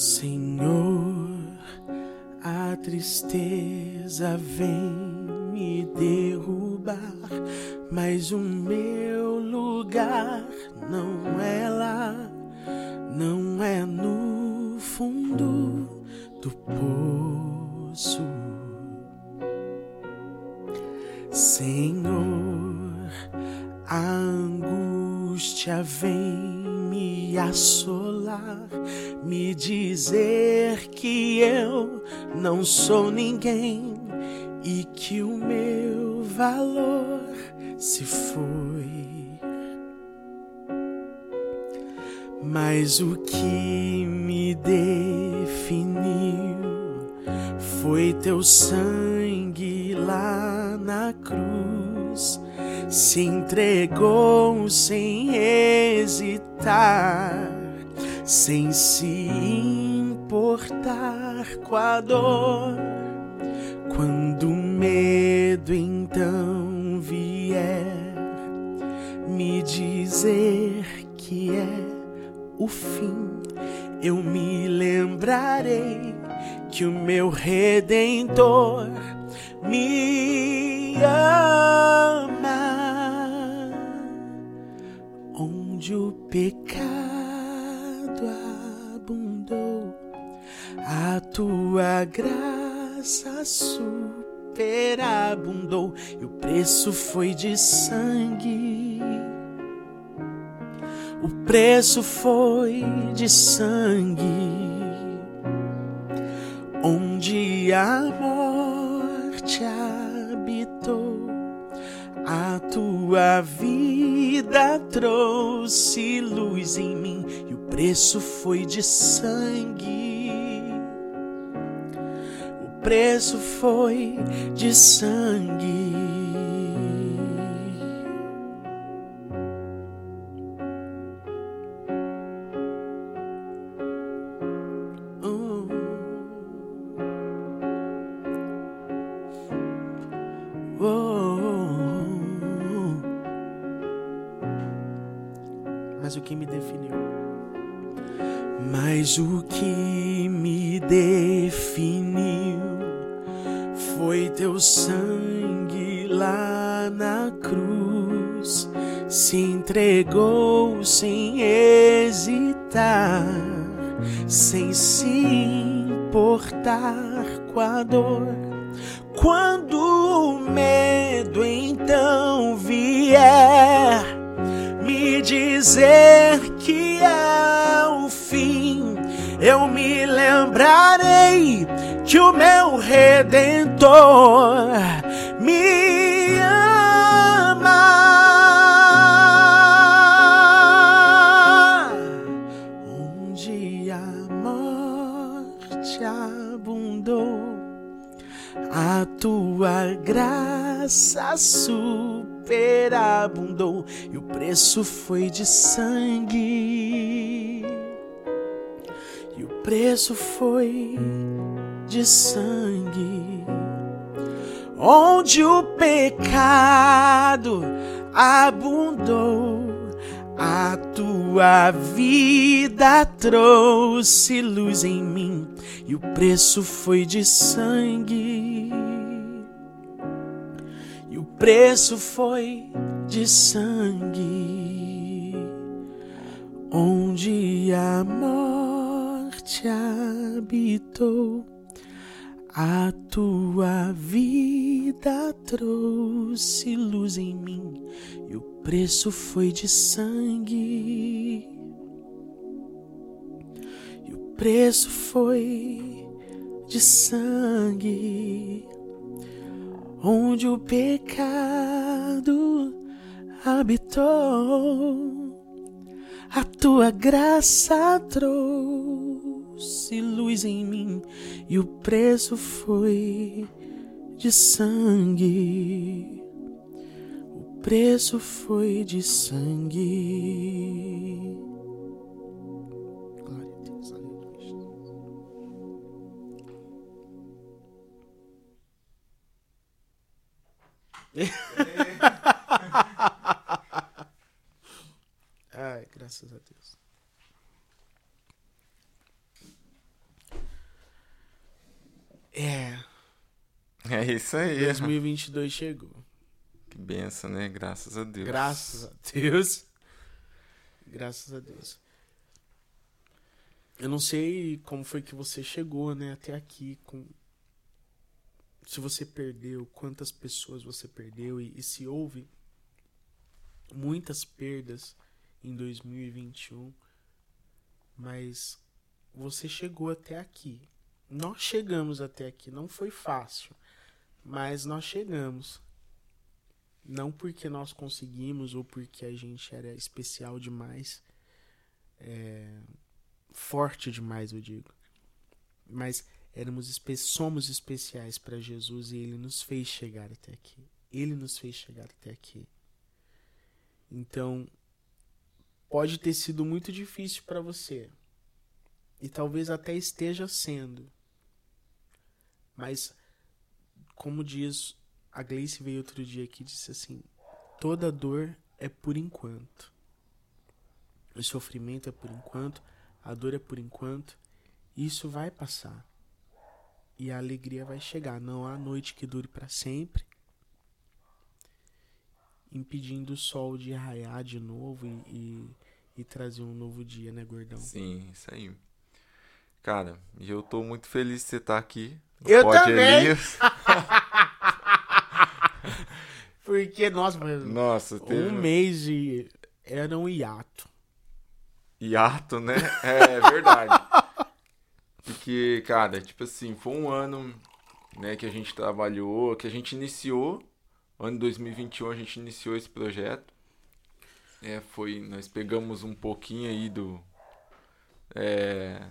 Senhor, a tristeza vem me derrubar, mas o meu não sou ninguém e que o meu valor se foi. Mas o que me definiu foi teu sangue lá na cruz. Se entregou sem hesitar, sem se importar com a dor. Quando o medo então vier me dizer que é o fim, eu me lembrarei que o meu redentor me ama. Onde o pecado tua graça superabundou e o preço foi de sangue. O preço foi de sangue onde a morte habitou, a tua vida trouxe luz em mim e o preço foi de sangue. Preço foi de sangue. Importar com a dor. Quando o medo então vier me dizer que é o fim, eu me lembrarei que o meu redentor superabundou e o preço foi de sangue. E o preço foi de sangue. Onde o pecado abundou, a tua vida trouxe luz em mim e o preço foi de sangue. E o preço foi de sangue. Onde a morte habitou, a tua vida trouxe luz em mim e o preço foi de sangue. E o preço foi de sangue. Onde o pecado habitou, a tua graça trouxe luz em mim e o preço foi de sangue. O preço foi de sangue. Graças a Deus. É. É isso aí. 2022 chegou. Que benção, né? Graças a Deus. Graças a Deus. Graças a Deus. Eu não sei como foi que você chegou, né, até aqui com se você perdeu, quantas pessoas você perdeu e, e se houve muitas perdas em 2021, mas você chegou até aqui. Nós chegamos até aqui, não foi fácil, mas nós chegamos. Não porque nós conseguimos ou porque a gente era especial demais, é, forte demais, eu digo. Mas éramos espe somos especiais para Jesus e ele nos fez chegar até aqui. Ele nos fez chegar até aqui. Então, pode ter sido muito difícil para você. E talvez até esteja sendo. Mas, como diz, a Gleice veio outro dia aqui e disse assim: toda dor é por enquanto. O sofrimento é por enquanto, a dor é por enquanto. Isso vai passar. E a alegria vai chegar. Não há noite que dure para sempre impedindo o sol de raiar de novo e, e, e, trazer um novo dia, né, gordão? Sim, isso aí. Cara, e eu tô muito feliz de você estar tá aqui. Eu Pode também! Porque, nossa, nossa teve... um mês de... era um hiato. Hiato, né? É verdade. Porque, cara, tipo assim, foi um ano né, que a gente trabalhou, que a gente iniciou ano de 2021 a gente iniciou esse projeto. É, foi, nós pegamos um pouquinho aí do é,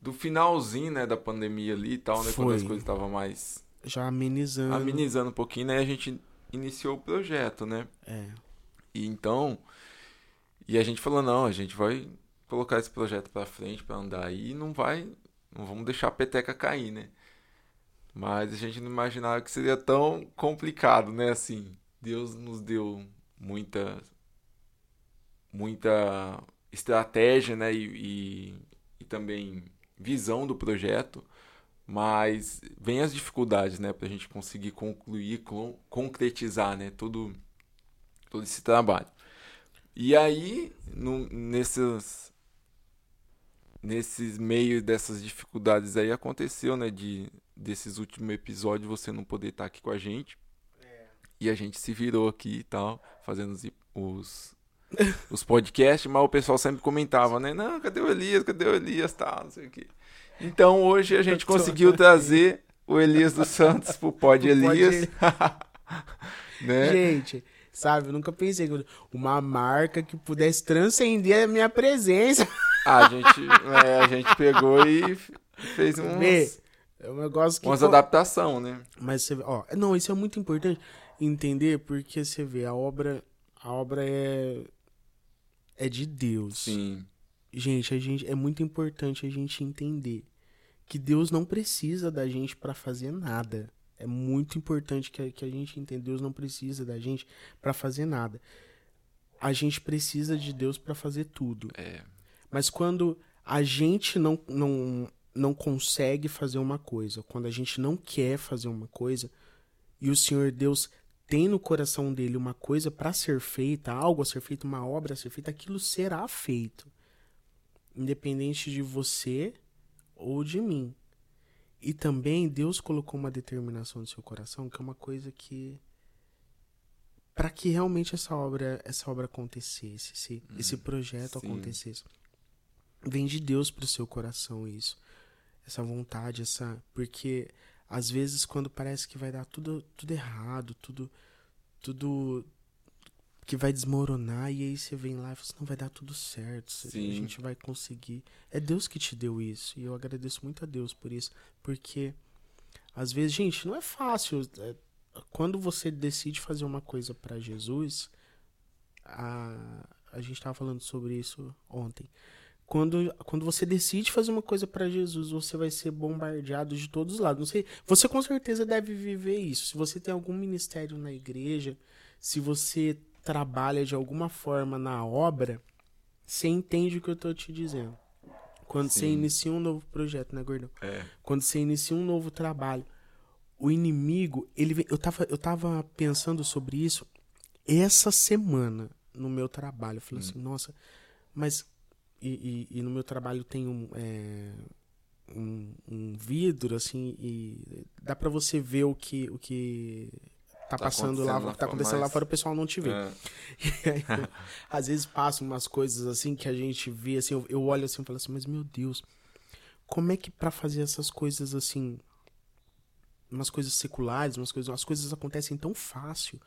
do finalzinho, né, da pandemia ali e tal, né, foi. quando as coisas estavam mais já amenizando. Amenizando um pouquinho, né, a gente iniciou o projeto, né? É. E então e a gente falou não, a gente vai colocar esse projeto para frente para andar aí e não vai, não vamos deixar a peteca cair, né? Mas a gente não imaginava que seria tão complicado, né? Assim, Deus nos deu muita muita estratégia, né? E, e, e também visão do projeto, mas vem as dificuldades, né? Para a gente conseguir concluir, concretizar, né? Todo, todo esse trabalho. E aí, no, nesses nesses meios dessas dificuldades aí aconteceu, né? De desses últimos episódios você não poder estar aqui com a gente. É. E a gente se virou aqui e tal, fazendo os, os, os podcasts, mas o pessoal sempre comentava, né? Não, cadê o Elias? Cadê o Elias? Tá, não sei o quê. Então hoje a gente conseguiu trazer o Elias dos Santos pro Pod Elias. né? Gente, sabe, eu nunca pensei que uma marca que pudesse transcender a minha presença. A gente, é, a gente pegou e fez um. É um negócio que. Umas adaptação, né? Mas você ó, não, isso é muito importante entender porque você vê a obra, a obra é é de Deus. Sim. Gente, a gente é muito importante a gente entender que Deus não precisa da gente para fazer nada. É muito importante que a, que a gente entenda Deus não precisa da gente para fazer nada. A gente precisa de Deus para fazer tudo. É. Mas quando a gente não, não não consegue fazer uma coisa, quando a gente não quer fazer uma coisa, e o Senhor Deus tem no coração dele uma coisa para ser feita, algo a ser feito, uma obra a ser feita, aquilo será feito. Independente de você ou de mim. E também Deus colocou uma determinação no seu coração, que é uma coisa que para que realmente essa obra, essa obra acontecesse, esse, hum, esse projeto sim. acontecesse. Vem de Deus para o seu coração isso essa vontade, essa. Porque às vezes quando parece que vai dar tudo, tudo errado, tudo. Tudo que vai desmoronar, e aí você vem lá e fala assim, não, vai dar tudo certo, Sim. a gente vai conseguir. É Deus que te deu isso, e eu agradeço muito a Deus por isso, porque às vezes, gente, não é fácil. É, quando você decide fazer uma coisa para Jesus, a, a gente estava falando sobre isso ontem quando, quando você decide fazer uma coisa para Jesus, você vai ser bombardeado de todos os lados. Não sei, você com certeza deve viver isso. Se você tem algum ministério na igreja, se você trabalha de alguma forma na obra, você entende o que eu tô te dizendo. Quando Sim. você inicia um novo projeto, né, gordão? É. Quando você inicia um novo trabalho, o inimigo, ele eu tava, eu tava pensando sobre isso essa semana no meu trabalho. Eu falei assim, nossa, mas. E, e- e no meu trabalho tem um, é, um, um vidro, assim, e dá pra você ver o que, o que tá, Tá passando lá, acontecendo lá tá acontecendo lá mas- fora, o pessoal não te vê. É, aí, eu- às vezes passam umas coisas assim que a gente vê, assim, eu, eu olho assim e falo assim, mas meu Deus, como é que pra fazer essas coisas assim, umas coisas seculares, umas coisas, as coisas acontecem tão fácil.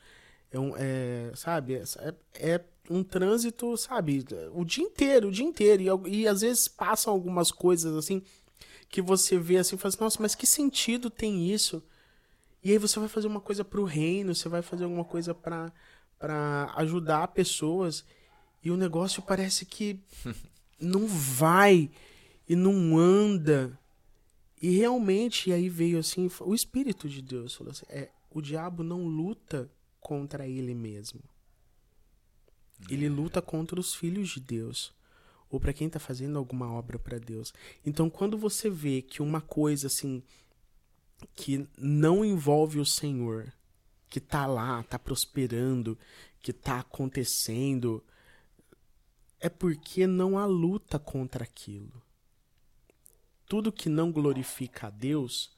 É um, é, sabe, é, é um trânsito, sabe, o dia inteiro, o dia inteiro. E, e às vezes passam algumas coisas assim que você vê assim e fala assim, nossa, mas que sentido tem isso? E aí você vai fazer uma coisa pro reino, você vai fazer alguma coisa pra para ajudar pessoas e o negócio parece que não vai e não anda. E realmente, e aí veio assim, o Espírito de Deus falou assim: é, o diabo não luta contra ele mesmo. Ele luta contra os filhos de Deus. Ou para quem tá fazendo alguma obra para Deus. Então, quando você vê que uma coisa assim que não envolve o Senhor, que tá lá, tá prosperando, que tá acontecendo, é porque não há luta contra aquilo. Tudo que não glorifica a Deus,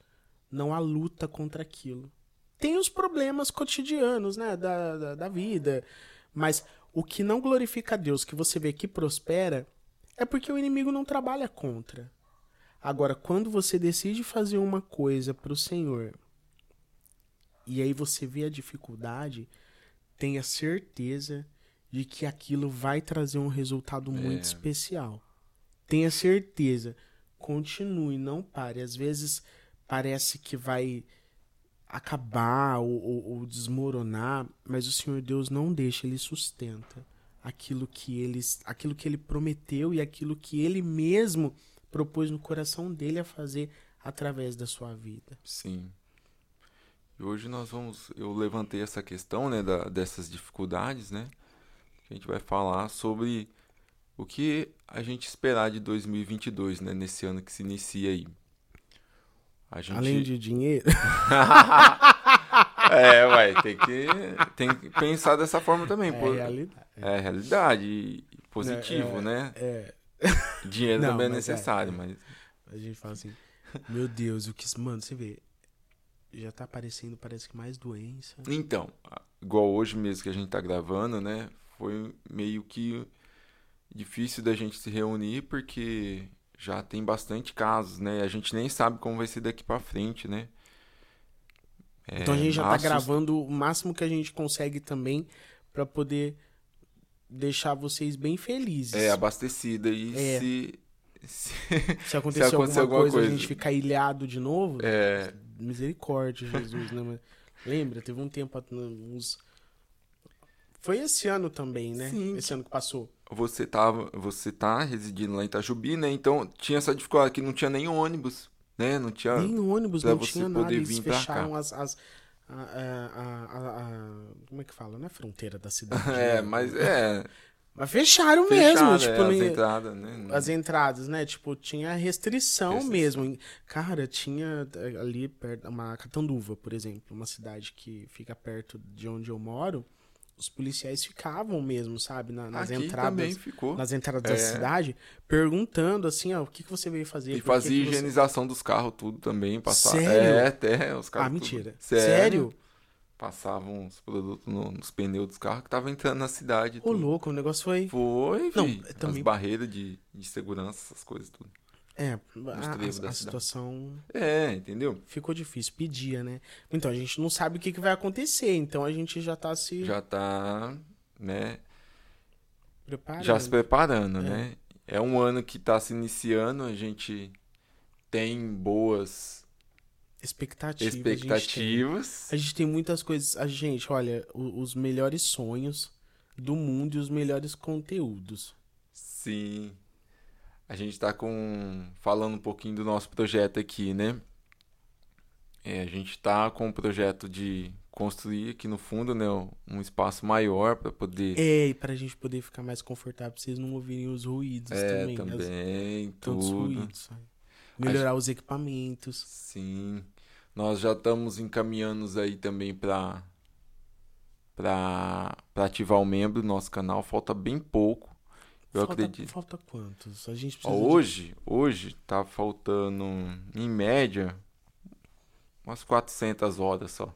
não há luta contra aquilo. Tem os problemas cotidianos, né, da, da, da vida, mas o que não glorifica a Deus, que você vê que prospera, é porque o inimigo não trabalha contra. Agora, quando você decide fazer uma coisa para o Senhor e aí você vê a dificuldade, tenha certeza de que aquilo vai trazer um resultado muito É. especial. Tenha certeza. Continue, não pare. Às vezes parece que vai acabar ou, ou- ou desmoronar, mas o Senhor Deus não deixa, Ele sustenta aquilo que ele, aquilo que ele prometeu e aquilo que ele mesmo propôs no coração dele a fazer através da sua vida. sim. E hoje nós vamos. Eu levantei essa questão, né, da, dessas dificuldades, né? A gente vai falar sobre o que a gente esperar de 2022, né? Nesse ano que se inicia aí. Gente... Além de dinheiro, É, ué, tem que, tem que pensar dessa forma também. é pô. realidade. É realidade positivo, É, né? É, Dinheiro Não, também é é. necessário, mas a gente fala assim, meu Deus, o que. Mano, você vê. Já tá aparecendo, parece que mais doença. Então, igual hoje mesmo que a gente tá gravando, né? Foi meio que difícil da gente se reunir porque já tem bastante casos, né? A gente nem sabe como vai ser daqui pra frente, né? É, Então a gente já tá assusta- gravando o máximo que a gente consegue também pra poder deixar vocês bem felizes. É, abastecida e É. se, se Se acontecer, acontecer alguma, alguma coisa, a coisa. gente ficar ilhado de novo, é, misericórdia, Jesus, né? Mas lembra, teve um tempo, uns... Foi esse ano também, né? Sim. Esse ano que passou. você tava, você tá residindo lá em Itajubi, né? Então tinha essa dificuldade que não tinha nem ônibus, né? Não tinha Nem ônibus, não você tinha nada. poder Eles fecharam as... as a, a- a- a- a- como é que fala? Não é fronteira da cidade. É, né? mas é, Mas fecharam fechado, mesmo, é, tipo, as nem- entradas, né? as entradas, né? Tipo, tinha restrição, Restrição. mesmo. Cara, tinha eh, ali perto, uma Catanduva, por exemplo, uma cidade que fica perto de onde eu moro. Os policiais ficavam mesmo, sabe, na- nas Aqui entradas, ficou. nas entradas É. da cidade, perguntando assim, ó, o que, que você veio fazer? E que fazia que você- higienização dos carros, tudo também. Passava. Sério? É, até os carros. Ah, tudo. mentira. Sério? Sério? Passavam os produtos no- nos pneus dos carros que estavam entrando na cidade. Ô, tudo. louco, o negócio foi. Foi, Não, fi. também- As barreiras de, de segurança, essas coisas tudo. É, a, a- situação É, entendeu? ficou difícil, pedia, né? Então a gente não sabe o que, que vai acontecer, então a gente já tá se Já tá, né? preparando. Já se preparando, É. né? É um ano que tá se iniciando, a gente tem boas Expectativas. A gente, tem. expectativas. a gente tem muitas coisas. A gente, olha, o- os melhores sonhos do mundo e os melhores conteúdos. Sim. A gente tá com falando um pouquinho do nosso projeto aqui, né? É, a gente tá com o projeto de construir aqui no fundo, né, um espaço maior para poder É, e pra gente poder ficar mais confortável, pra vocês não ouvirem os ruídos é, também. as- também tantos tudo. ruídos. sabe? Melhorar os equipamentos. Sim. Nós já estamos encaminhando aí também para para ativar o membro do nosso canal. Falta bem pouco. Eu falta, acredito. Falta quantos? A gente Ó, hoje, de... hoje tá faltando em média umas 400 horas só.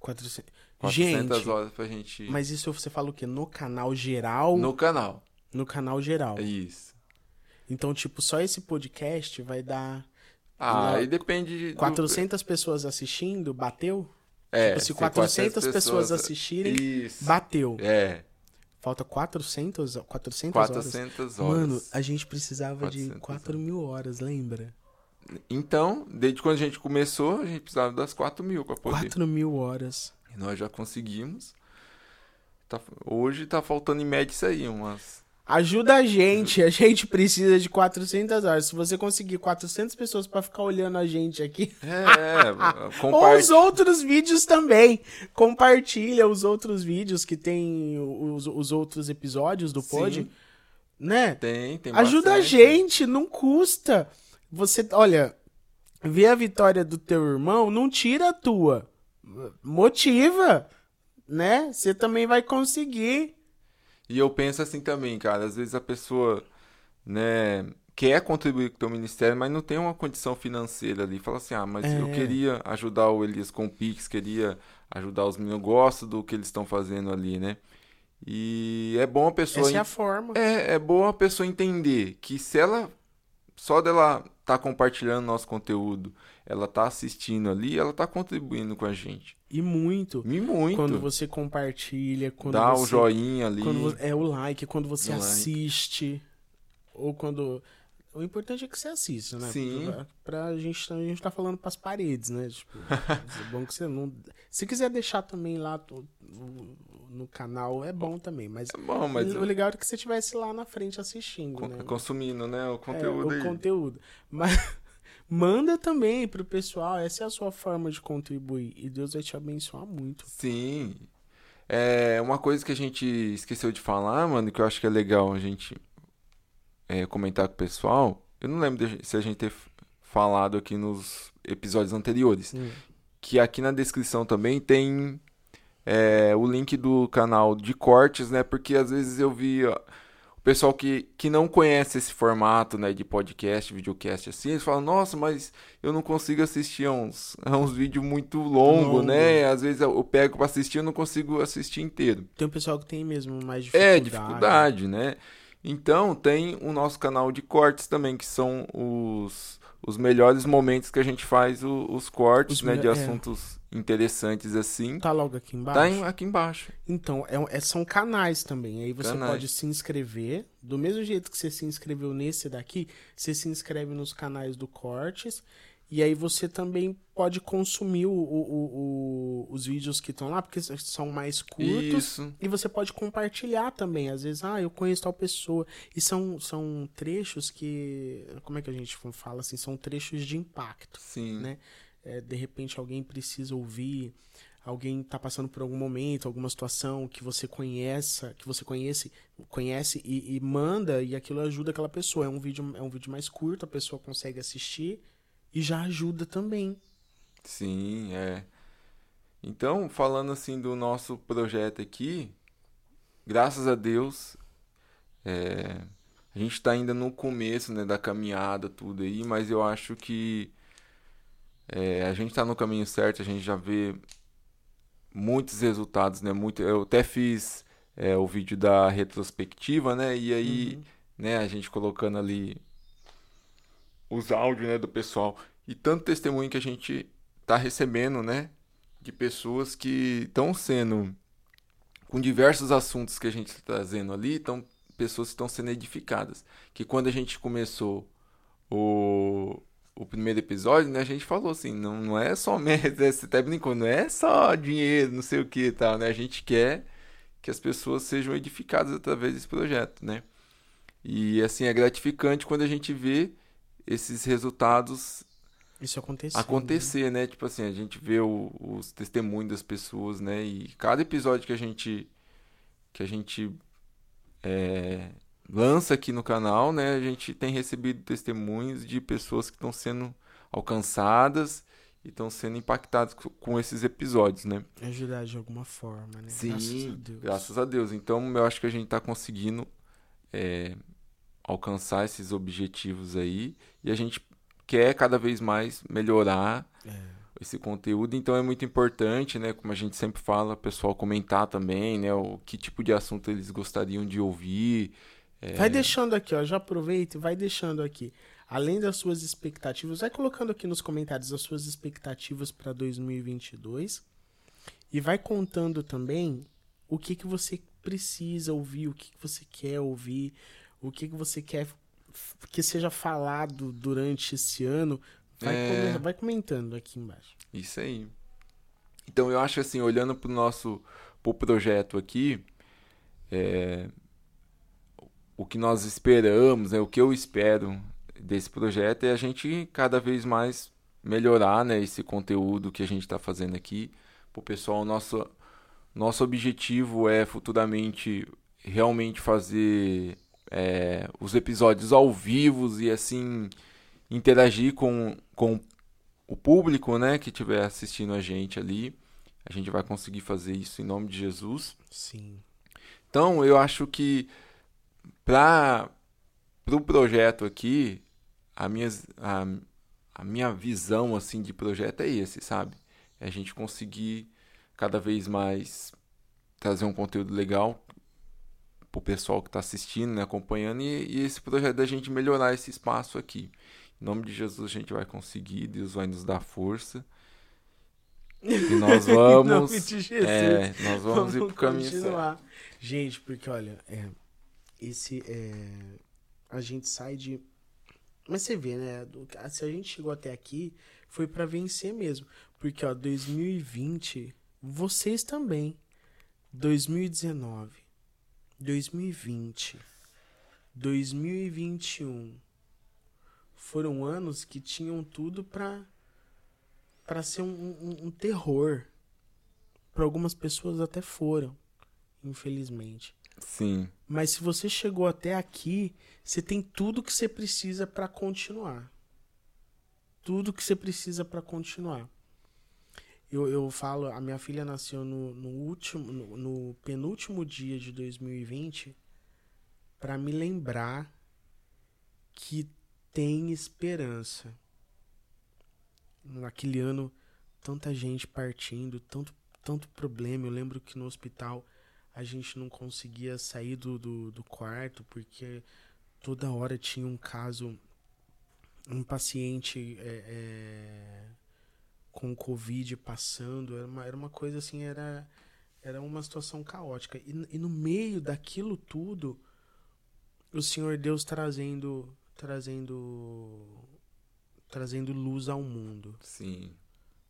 400, 400 gente, horas pra gente. Mas isso você fala o quê? No canal geral? No canal. No canal geral. Isso. Então, tipo, só esse podcast vai dar. Ah, aí depende. De, 400 do... pessoas assistindo, bateu? É. Tipo, se 400, 400 pessoas assistirem, Isso. bateu. É. Falta 400, 400, 400 horas. horas. Mano, a gente precisava de 4 mil horas, lembra? Então, desde quando a gente começou, a gente precisava das 4 mil pra poder. 4 mil horas. E nós já conseguimos. Tá, hoje tá faltando em média isso aí, umas Ajuda a gente, a gente precisa de 400 horas. Se você conseguir 400 pessoas para ficar olhando a gente aqui. É, Ou os outros vídeos também. Compartilha os outros vídeos que tem os, os outros episódios do Pod. Sim. Né? Tem, tem Ajuda bastante. a gente, não custa. Você, olha, ver a vitória do teu irmão não tira a tua. Motiva, né? Você também vai conseguir. E eu penso assim também, cara, às vezes a pessoa, né, quer contribuir com o teu ministério, mas não tem uma condição financeira ali. Fala assim, ah, mas é. eu queria ajudar o Elias com o Pix, queria ajudar os meninos, eu gosto do que eles estão fazendo ali, né? E é bom a pessoa... Essa é a forma. É, é bom a pessoa entender que se ela, só dela tá compartilhando nosso conteúdo, ela tá assistindo ali, ela tá contribuindo com a gente. E muito. E muito. Quando você compartilha, quando Dá você, o joinha ali. Quando, é o like, quando você O assiste. Like. Ou quando. O importante é que você assista, né? Sim. Pra, pra gente, a gente tá falando pras paredes, né? Tipo, é bom que você não. Se quiser deixar também lá no canal, é bom também. Mas, é bom, mas o legal é que você estivesse lá na frente assistindo, né? Consumindo, né? O conteúdo. É, o aí. conteúdo. Mas. Manda também pro pessoal, essa é a sua forma de contribuir e Deus vai te abençoar muito. Sim. É uma coisa que a gente esqueceu de falar, mano, que eu acho que é legal a gente é, comentar com o pessoal. Eu não lembro de, se a gente ter falado aqui nos episódios anteriores. Hum. Que aqui na descrição também tem é, o link do canal de cortes, né? Porque às vezes eu vi. Ó, pessoal que, que não conhece esse formato né, de podcast, videocast assim, eles falam, nossa, mas eu não consigo assistir a uns, a uns vídeos muito longos, Longo. né? Às vezes eu pego para assistir e não consigo assistir inteiro. Tem um pessoal que tem mesmo mais dificuldade. É, dificuldade, né? Então tem o nosso canal de cortes também, que são os, os melhores momentos que a gente faz o, os cortes, Os né? De é. Interessantes assim. Tá logo aqui embaixo. Tá em- aqui embaixo. Então, é é- são canais também. Aí você Canais. pode se inscrever. Do mesmo jeito que você se inscreveu nesse daqui, você se inscreve nos canais do Cortes. E aí você também pode consumir o- o- o- os vídeos que estão lá, porque são mais curtos. Isso. E você pode compartilhar também. Às vezes, ah, eu conheço tal pessoa. E são, são trechos que. Como é que a gente fala assim? São trechos de impacto Sim. né? É, de repente alguém precisa ouvir, alguém está passando por algum momento, alguma situação que você conheça, que você conhece, conhece e, e manda e aquilo ajuda aquela pessoa. É um vídeo, é um vídeo mais curto, a pessoa consegue assistir e já ajuda também. Sim, é. Então, falando assim do nosso projeto aqui, graças a Deus, é, a gente está ainda no começo, né, da caminhada, tudo aí, mas eu acho que é, a gente está no caminho certo, a gente já vê muitos resultados, né? Muito, eu até fiz é, o vídeo da retrospectiva, né? E aí, né, a gente colocando ali os áudios, né, do pessoal e tanto testemunho que a gente tá recebendo, né, de pessoas que estão sendo com diversos assuntos que a gente está trazendo ali, então pessoas que estão sendo edificadas. Que quando a gente começou o, o primeiro episódio, né, a gente falou assim, não, não é só merda, você tá brincando, não é só dinheiro, não sei o que e tal, né? A gente quer que as pessoas sejam edificadas através desse projeto, né? E assim é gratificante quando a gente vê esses resultados Isso aconteceu. acontecer, né? Tipo assim, a gente vê o- os testemunhos das pessoas, né? E cada episódio que a gente que a gente é, lança aqui no canal, né? A gente tem recebido testemunhos de pessoas que estão sendo alcançadas e estão sendo impactados com esses episódios, né? Ajudar de alguma forma, né? Sim, graças a Deus. Graças a Deus. Então, eu acho que a gente está conseguindo é, alcançar esses objetivos aí e a gente quer cada vez mais melhorar é. esse conteúdo. Então, é muito importante, né? Como a gente sempre fala, o pessoal comentar também, né? O que tipo de assunto eles gostariam de ouvir. É... Vai deixando aqui, ó. Já aproveita e vai deixando aqui além das suas expectativas, vai colocando aqui nos comentários as suas expectativas para 2022 e vai contando também o que, que você precisa ouvir, o que, que você quer ouvir, o que, que você quer que seja falado durante esse ano. Vai, é... vai comentando aqui embaixo. Isso aí. Então eu acho assim, olhando para o nosso pro projeto aqui, é, o que nós esperamos, né, o que eu espero desse projeto é a gente cada vez mais melhorar né, esse conteúdo que a gente está fazendo aqui. Para o pessoal, nosso, nosso objetivo é futuramente realmente fazer é, os episódios ao vivo e assim interagir com, com o público né, que estiver assistindo a gente ali. A gente vai conseguir fazer isso em nome de Jesus. Sim. Então, eu acho que para o pro projeto aqui, a minha, a, a minha visão assim de projeto é esse, sabe? É a gente conseguir cada vez mais trazer um conteúdo legal pro pessoal que está assistindo, né, acompanhando e, e, esse projeto da gente melhorar esse espaço aqui. Em nome de Jesus a gente vai conseguir, Deus vai nos dar força. E nós vamos, é, nós vamos, vamos ir pro caminho continuar. certo. Gente, porque olha, é, esse é, a gente sai de mas você vê, né? Se a gente chegou até aqui, foi para vencer mesmo. Porque, ó, 2020, vocês também. 2019, 2020, 2021 foram anos que tinham tudo pra, pra ser um, um, um terror. Para algumas pessoas até foram, infelizmente. Sim. Mas se você chegou até aqui, você tem tudo que você precisa para continuar. Tudo que você precisa para continuar. Eu, eu falo, a minha filha nasceu no, no último, no, no penúltimo dia de 2020 para me lembrar que tem esperança. Naquele ano, tanta gente partindo, tanto, tanto problema. Eu lembro que no hospital a gente não conseguia sair do, do, do quarto porque toda hora tinha um caso, um paciente é, é, com Covid passando, era uma, era uma coisa assim, era, era uma situação caótica. E, e no meio daquilo tudo, o Senhor Deus trazendo, trazendo, trazendo luz ao mundo. Sim.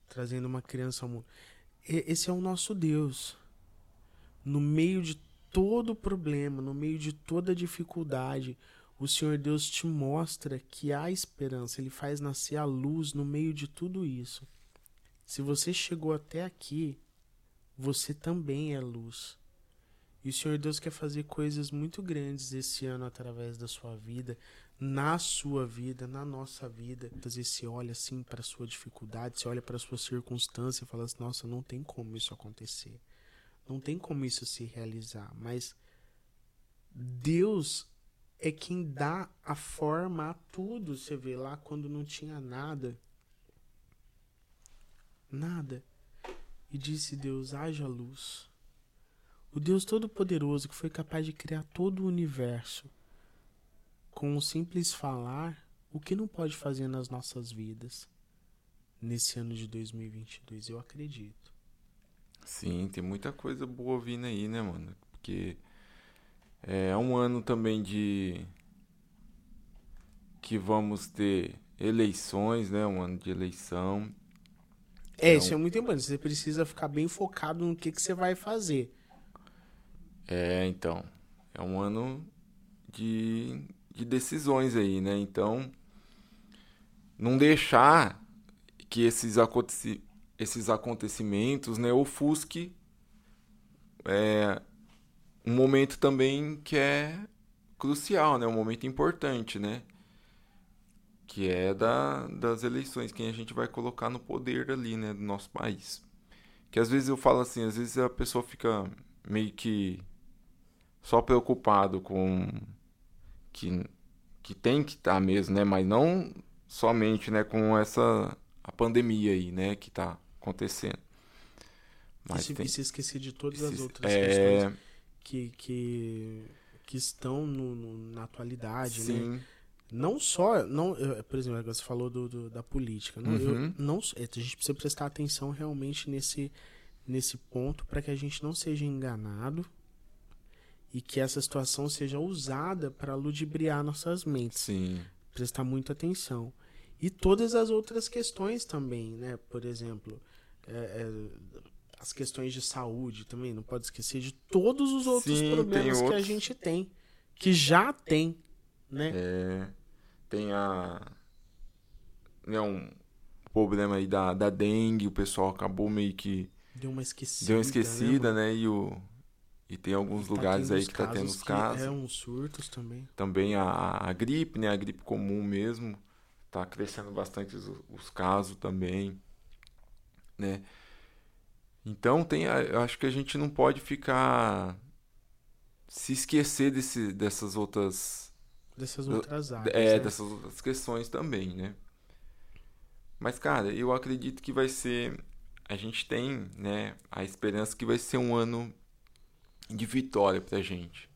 Trazendo uma criança ao mundo. E, esse é o nosso Deus no meio de todo problema, no meio de toda dificuldade, o Senhor Deus te mostra que há esperança, Ele faz nascer a luz no meio de tudo isso. Se você chegou até aqui, você também é luz. E o Senhor Deus quer fazer coisas muito grandes esse ano através da sua vida, na sua vida, na nossa vida. Às vezes você olha assim para sua dificuldade, você olha para sua circunstância e fala assim: nossa, não tem como isso acontecer. Não tem como isso se realizar, mas Deus é quem dá a forma a tudo. Você vê lá quando não tinha nada. Nada. E disse Deus: haja luz. O Deus Todo-Poderoso que foi capaz de criar todo o universo com um simples falar, o que não pode fazer nas nossas vidas nesse ano de 2022? Eu acredito. Sim, tem muita coisa boa vindo aí, né, mano? Porque é um ano também de que vamos ter eleições, né? Um ano de eleição. É, então... isso é muito importante. Você precisa ficar bem focado no que, que você vai fazer. É, então. É um ano de, de decisões aí, né? Então, não deixar que esses acontecimentos esses acontecimentos, né, ofusque é, um momento também que é crucial, né, um momento importante, né? que é da, das eleições, quem a gente vai colocar no poder ali, né, do nosso país. Que às vezes eu falo assim, às vezes a pessoa fica meio que só preocupado com que, que tem que estar tá mesmo, né, mas não somente, né, com essa a pandemia aí, né, que está acontecendo. Mas e se, tem... se esquecer de todas as outras é... questões que, que, que estão no, no na atualidade, né? Sim. né? Não só, não, eu, por exemplo, você falou do, do da política. Não, uhum. eu, não, a gente precisa prestar atenção realmente nesse, nesse ponto para que a gente não seja enganado e que essa situação seja usada para ludibriar nossas mentes. Sim. Prestar muita atenção. E todas as outras questões também, né? Por exemplo, é, é, as questões de saúde também, não pode esquecer de todos os outros Sim, problemas que outros... a gente tem, que já tem, né? É, tem a né, um problema aí da, da dengue, o pessoal acabou meio que deu uma esquecida, deu uma esquecida, né? né? E o e tem alguns tá lugares aí que tá tendo os casos. É uns surtos também. Também a, a gripe, né? A gripe comum mesmo tá crescendo bastante os, os casos também, né? Então tem, eu acho que a gente não pode ficar se esquecer desse, dessas outras dessas outras áreas, é né? dessas outras questões também, né? Mas cara, eu acredito que vai ser a gente tem, né, a esperança que vai ser um ano de vitória pra gente.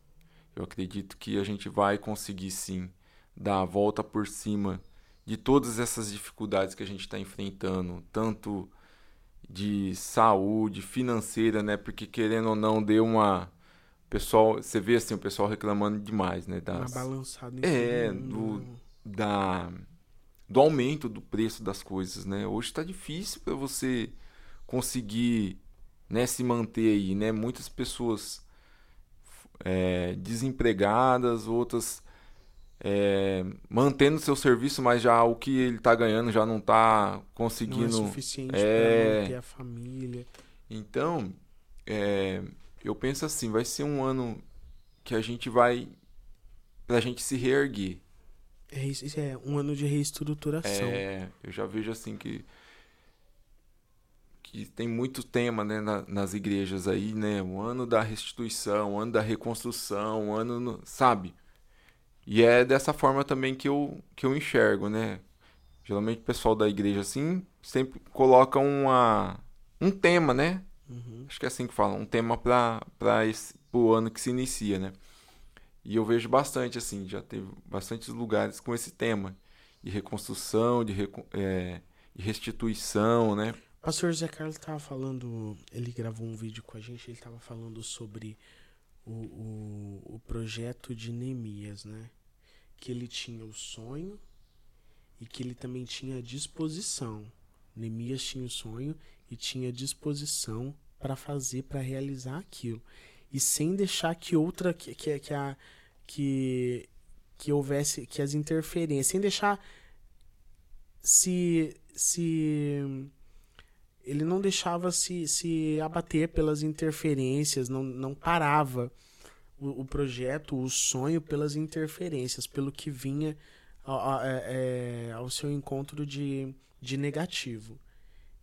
Eu acredito que a gente vai conseguir sim dar a volta por cima de todas essas dificuldades que a gente está enfrentando, tanto de saúde financeira, né? Porque querendo ou não deu uma pessoal, você vê assim o pessoal reclamando demais, né? Das... Uma balançada. Em é do da do aumento do preço das coisas, né? Hoje está difícil para você conseguir, né, se manter aí, né? Muitas pessoas é, desempregadas, outras é, mantendo seu serviço, mas já o que ele está ganhando já não está conseguindo. Não é suficiente é... para manter a família. Então, é, eu penso assim, vai ser um ano que a gente vai para a gente se reerguer. É, isso é um ano de reestruturação. É, eu já vejo assim que que tem muito tema né, na, nas igrejas aí, né? O ano da restituição, o ano da reconstrução, o ano, no, sabe? E é dessa forma também que eu, que eu enxergo, né? Geralmente o pessoal da igreja, assim, sempre coloca uma, um tema, né? Uhum. Acho que é assim que fala, um tema para o ano que se inicia, né? E eu vejo bastante, assim, já teve bastantes lugares com esse tema de reconstrução, de, é, de restituição, né? O pastor Zé Carlos estava falando, ele gravou um vídeo com a gente, ele estava falando sobre o, o, o projeto de Neemias, né? Que ele tinha o sonho e que ele também tinha a disposição. Neemias tinha o sonho e tinha disposição para fazer, para realizar aquilo. E sem deixar que outra, que, que, que, a, que, que houvesse, que as interferências, sem deixar se, se ele não deixava se, se abater pelas interferências, não, não parava o, o projeto, o sonho pelas interferências, pelo que vinha ao, é, é, ao seu encontro de, de negativo.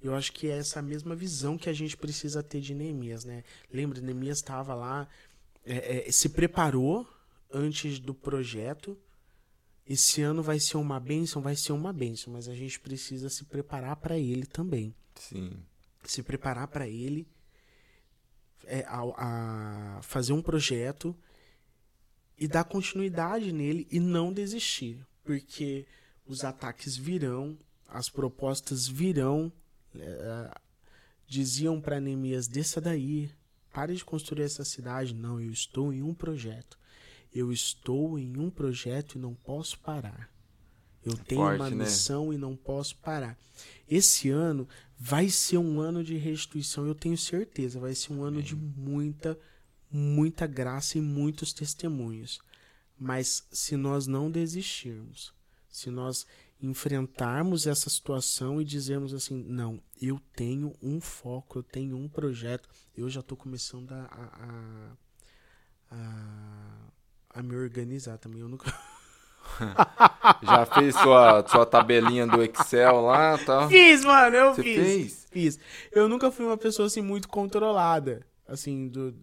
Eu acho que é essa mesma visão que a gente precisa ter de Neemias, né? Lembra, Neemias estava lá, é, é, se preparou antes do projeto. Esse ano vai ser uma bênção, vai ser uma bênção, mas a gente precisa se preparar para ele também. Sim. Se preparar para ele, é, a, a fazer um projeto e dar continuidade nele e não desistir, porque os ataques virão, as propostas virão. É, diziam para Neemias: desça daí, pare de construir essa cidade. Não, eu estou em um projeto. Eu estou em um projeto e não posso parar. Eu tenho Forte, uma né? missão né? e não posso parar. Esse ano vai ser um ano de restituição, eu tenho certeza. Vai ser um ano de muita, muita graça e muitos testemunhos. Mas se nós não desistirmos, se nós enfrentarmos essa situação e dizermos assim: não, eu tenho um foco, eu tenho um projeto, eu já estou começando a, a, a, a, me organizar também. Eu nunca. Já fez sua, sua tabelinha do Excel lá tal? Fiz, mano, eu Você fiz. fez? Fiz. Eu nunca fui uma pessoa assim muito controlada, assim, do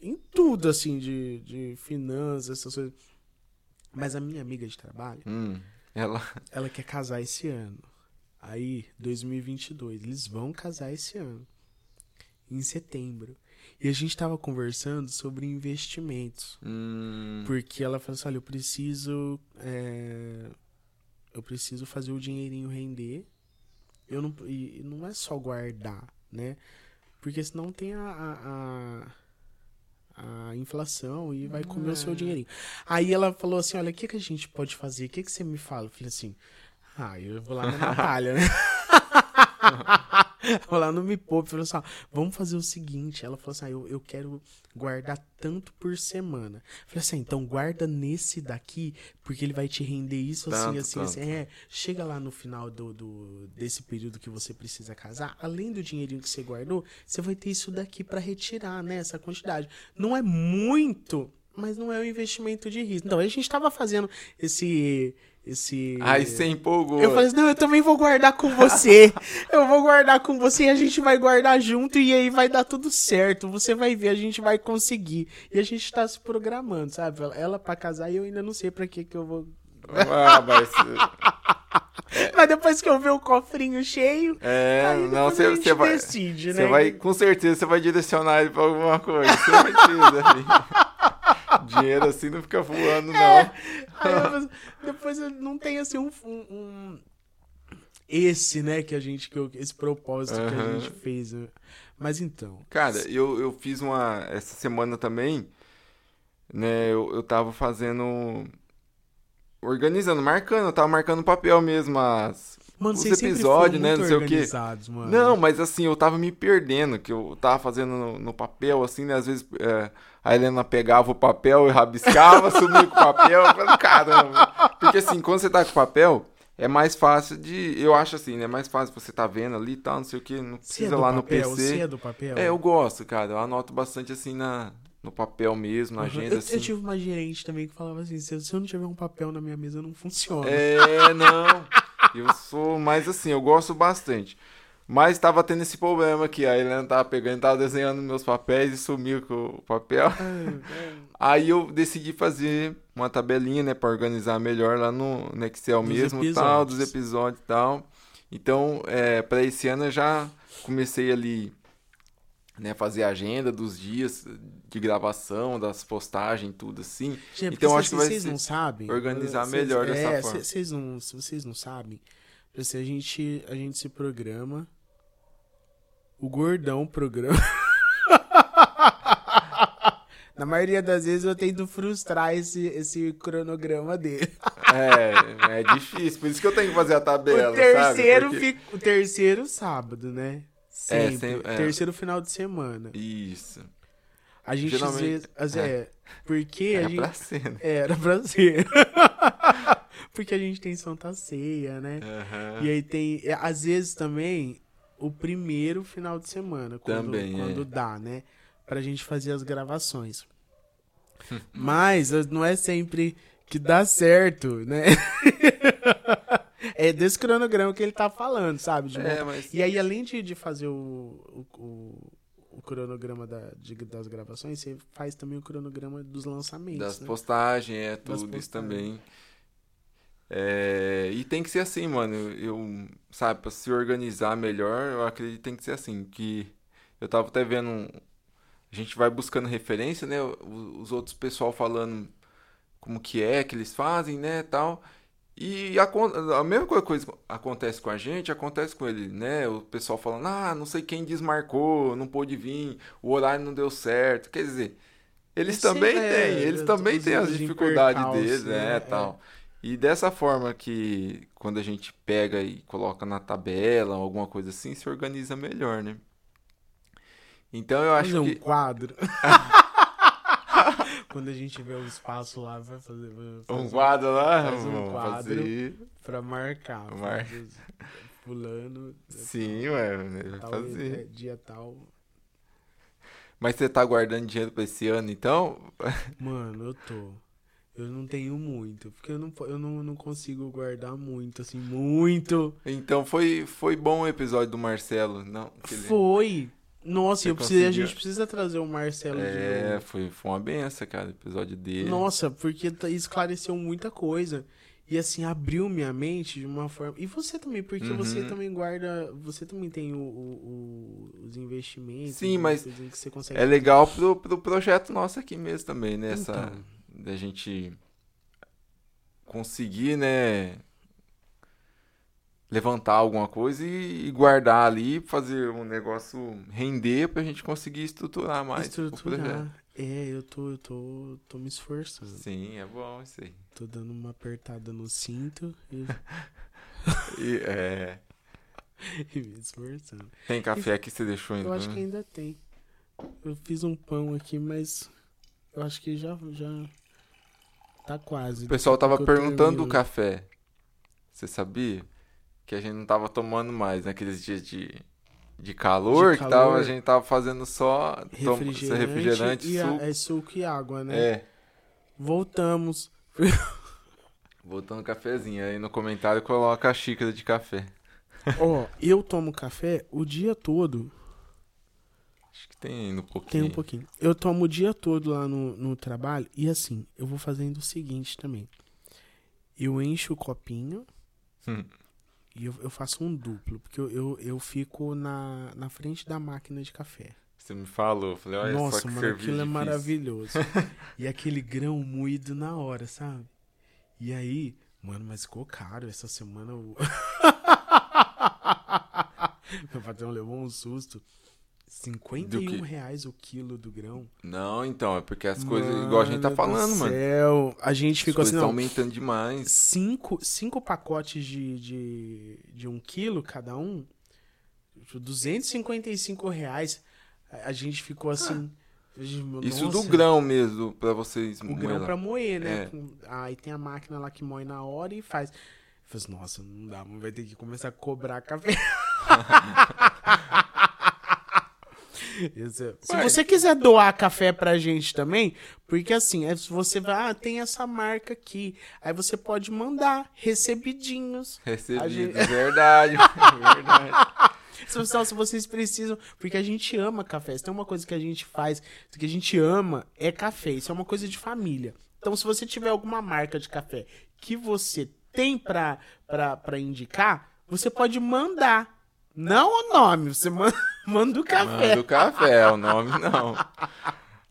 em tudo assim de, de finanças, essas coisas. Mas a minha amiga de trabalho, Hum, ela. ela quer casar esse ano. Aí, 2022, eles vão casar esse ano. Em setembro. E a gente tava conversando sobre investimentos. Hum, Porque ela falou assim: olha, eu preciso. é, eu preciso fazer o dinheirinho render. Eu não, e não é só guardar, né? Porque senão tem a, a, a, a inflação e vai comer o seu dinheirinho. Aí ela falou assim: olha, o que, que a gente pode fazer? O que, que você me fala? Eu falei assim: ah, eu vou lá na Natália, né? Lá no Me Poupe, falou assim, vamos fazer o seguinte. Ela falou assim, ah, eu, eu quero guardar tanto por semana. Eu falei assim, então guarda nesse daqui, porque ele vai te render isso, assim, Tanto, assim, assim. tanto. É, chega lá no final do, do, desse período que você precisa casar, além do dinheirinho que você guardou, você vai ter isso daqui pra retirar, né, essa quantidade. Não é muito, mas não é um investimento de risco. Então, a gente tava fazendo esse... esse... Aí você empolgou. Eu falei não, eu também vou guardar com você. eu vou guardar com você e a gente vai guardar junto e aí vai dar tudo certo. Você vai ver, a gente vai conseguir. E a gente tá se programando, sabe? Ela- pra casar e eu ainda não sei pra que que eu vou... Ah, mas. Mas depois que eu ver o cofrinho cheio, É, não, você você vai. decide, Você né? vai, com certeza, você vai direcionar ele pra alguma coisa. Certeza, filho. Dinheiro assim não fica voando, não. Aí eu- depois não tem assim um, um- Esse, né, que a gente... Que eu- esse propósito que a gente fez. né? Mas então... Cara, eu, eu fiz uma. Essa semana também, né? Eu, eu tava fazendo. Organizando, marcando, eu tava marcando papel mesmo as. Mano, os episódios, né, não sei o quê. mano. Não, mas assim, eu tava me perdendo, que eu tava fazendo no, no papel, assim, né? Às vezes é, a Helena pegava o papel e rabiscava, sumia com o papel. Eu falei, caramba. Porque assim, quando você tá com papel, é mais fácil de. Eu acho assim, né? É mais fácil você tá vendo ali e tal, não sei o que, não é precisa do lá no papel? PC. Você é do papel? É, eu gosto, cara. Eu anoto bastante assim na, no papel mesmo, na Uhum. agenda, eu, assim. eu tive uma gerente também que falava assim: se eu, se eu não tiver um papel na minha mesa, não funciona. É, não. Eu sou mais assim, eu gosto bastante. Mas tava tendo esse problema que a Helena tava pegando, tava desenhando meus papéis e sumiu com o papel. Aí eu decidi fazer uma tabelinha, né, pra organizar melhor lá no, no Excel Dos mesmo, tal, episódios. dos episódios e tal. Então, é, para esse ano eu já comecei ali, né, fazer a agenda dos dias de gravação, das postagens, tudo assim. Gente, Então, porque acho que vai vocês ser- não sabem. organizar vocês- melhor dessa é, forma. cê- Vocês não, se vocês não sabem, assim, a gente, a gente se programa. O gordão programa. Na maioria das vezes eu tento frustrar esse, esse cronograma dele. É, é difícil, por isso que eu tenho que fazer a tabela, o terceiro sabe? Porque- fica, o terceiro sábado, né? Sempre. sempre- é. Terceiro final de semana. Isso. A gente às Geralmente- vezes, às- é, porque a É gente pra ser, né? era pra ser. porque a gente tem Santa Ceia, né? Aham. E aí tem, é, às vezes também, o primeiro final de semana, quando, Também, é. quando dá, né? Pra gente fazer as gravações. Mas eh, não é sempre que dá certo, né? É desse cronograma que ele tá falando, sabe? De É, mas- E aí, além de, de fazer o, o, o- cronograma da- de- das gravações, você faz também o cronograma dos lançamentos. Das né? postagens, é tudo isso postagens. também. É, e tem que ser assim, mano. Eu, sabe, pra se organizar melhor, eu acredito que tem que ser assim. Que eu tava até vendo. um- A gente vai buscando referência, né? o- Os outros pessoal falando como que é que eles fazem, né? Tal. E a, a mesma coisa coisa acontece com a gente, acontece com ele, né? O pessoal falando, ah, não sei quem desmarcou, não pôde vir, o horário não deu certo. Quer dizer, eles Esse também é, têm, eles também têm as dificuldades percalço, deles, né? né, É. tal. E dessa forma que quando a gente pega e coloca na tabela, alguma coisa assim, se organiza melhor, né? Então eu acho um que quadro. Quando a gente vê o espaço lá, vai fazer, vai fazer um quadro lá, faz um vamos quadro. fazer. pra marcar. Mar- Fulano. Sim, ué, vai tal, fazer. dia tal. Mas você tá guardando dinheiro pra esse ano, então? Mano, eu tô. Eu não tenho muito, porque eu não, eu não, não consigo guardar muito, assim, muito. Então foi, foi bom o episódio do Marcelo. Não, Foi. Nossa, eu a gente precisa trazer o Marcelo de É, novo. foi, foi uma benção, cara, o episódio dele. Nossa, porque tá- esclareceu muita coisa. E assim, abriu minha mente de uma forma. E você também, porque Uhum. você também guarda. Você também tem o, o- o- os investimentos. Sim, as mas. É legal pro, pro projeto nosso aqui mesmo também, né? Essa, Então. da gente conseguir, né? Levantar alguma coisa e, e guardar ali, fazer um negócio render pra gente conseguir estruturar mais o projeto. estruturar. É, eu tô, eu tô, tô me esforçando. Sim, é bom isso aí. Tô dando uma apertada no cinto e, E, é, e me esforçando. tem café aqui que você deixou ainda? Eu acho pra que ainda tem. Eu fiz um pão aqui, mas eu acho que já, já tá quase. O pessoal tava perguntando do termino. café. Você sabia? Que a gente não tava tomando mais naqueles dias de, de calor, De que tava, calor. a gente tava fazendo só tom- refrigerante, refrigerante e suco. é suco e água, né? É. Voltamos. Botando cafezinho. Aí no comentário coloca a xícara de café. Ó, eu tomo café o dia todo. Acho que tem no Tem pouquinho. um pouquinho. Eu tomo o dia todo lá no, no trabalho. E assim, eu vou fazendo o seguinte também. Eu encho o copinho. Hum. E eu, eu faço um duplo. Porque eu, eu, eu fico na, na frente da máquina de café. Você me falou. eu Falei, olha só Nossa, que mano, aquilo é difícil. maravilhoso. e aquele grão moído na hora, sabe? E aí, mano, mas ficou caro essa semana. o- Meu patrão levou um susto. 51 Do quê? reais o quilo do grão. Não, então, é porque as coisas, igual a gente tá do falando, mano. Céu. A gente As ficou coisas assim, não. aumentando demais. Cinco, cinco pacotes de, de, de um quilo cada um, 255 reais. A gente ficou assim. Isso nossa, do grão mesmo, pra vocês O grão pra moer, né? É. Aí tem a máquina lá que moe na hora e faz. Eu falei assim, nossa, não dá, vai ter que começar a cobrar café. É- Se você quiser doar café pra gente também, porque assim, é, você vai, ah, tem essa marca aqui, aí você pode mandar recebidinhos. A Recebido, gente- verdade, verdade. Se vocês precisam, porque a gente ama café. Se tem uma coisa que a gente faz, que a gente ama, é café. Isso é uma coisa de família. Então, se você tiver alguma marca de café que você tem pra, pra, pra indicar, você pode mandar. Não o nome, você manda, manda o café. Manda o café, o nome não.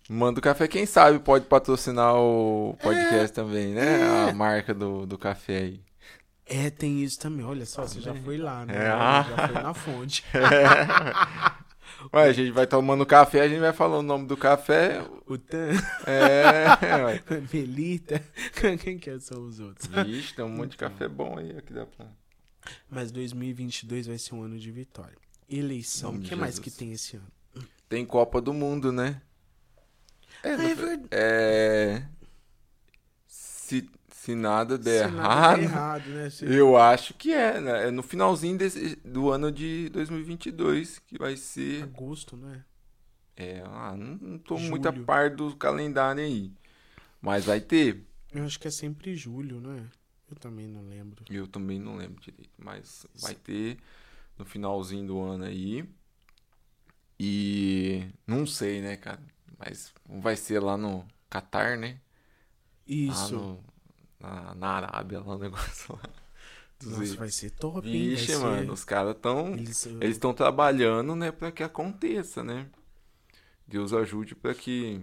Manda o café, quem sabe pode patrocinar o podcast também, né? é. A marca do, do café aí. É, tem isso também. Olha só, você já foi lá, né? É. Já foi na fonte. Ué, a gente vai tomando café, a gente vai falando o nome do café. O Tan, É. Melita. Quem que são os outros? Vixe, tem um monte de café bom aí que dá pra. Mas 2022 vai ser um ano de vitória. Eleição. O que mais que tem esse ano? Tem Copa do Mundo, né? É, Ah, no- é verdade. é... Se, se nada der Se nada errado, der errado, né? Se- eu acho que é, né? É no finalzinho desse, do ano de 2022 que vai ser. Agosto, né? É, ah, não, não tô Julho. muito a par do calendário aí. Mas vai ter. Eu acho que é sempre julho, não é? Eu também não lembro. Eu também não lembro direito. Mas vai ter no finalzinho do ano aí. E não sei, né, cara? Mas vai ser lá no Catar, né? Isso. no, na, na Arábia, lá o negócio lá. Nossa, vai ser top, hein? Vixe, ser- mano, os caras estão. Eles, Eles estão trabalhando, né, pra que aconteça, né? Deus ajude pra que.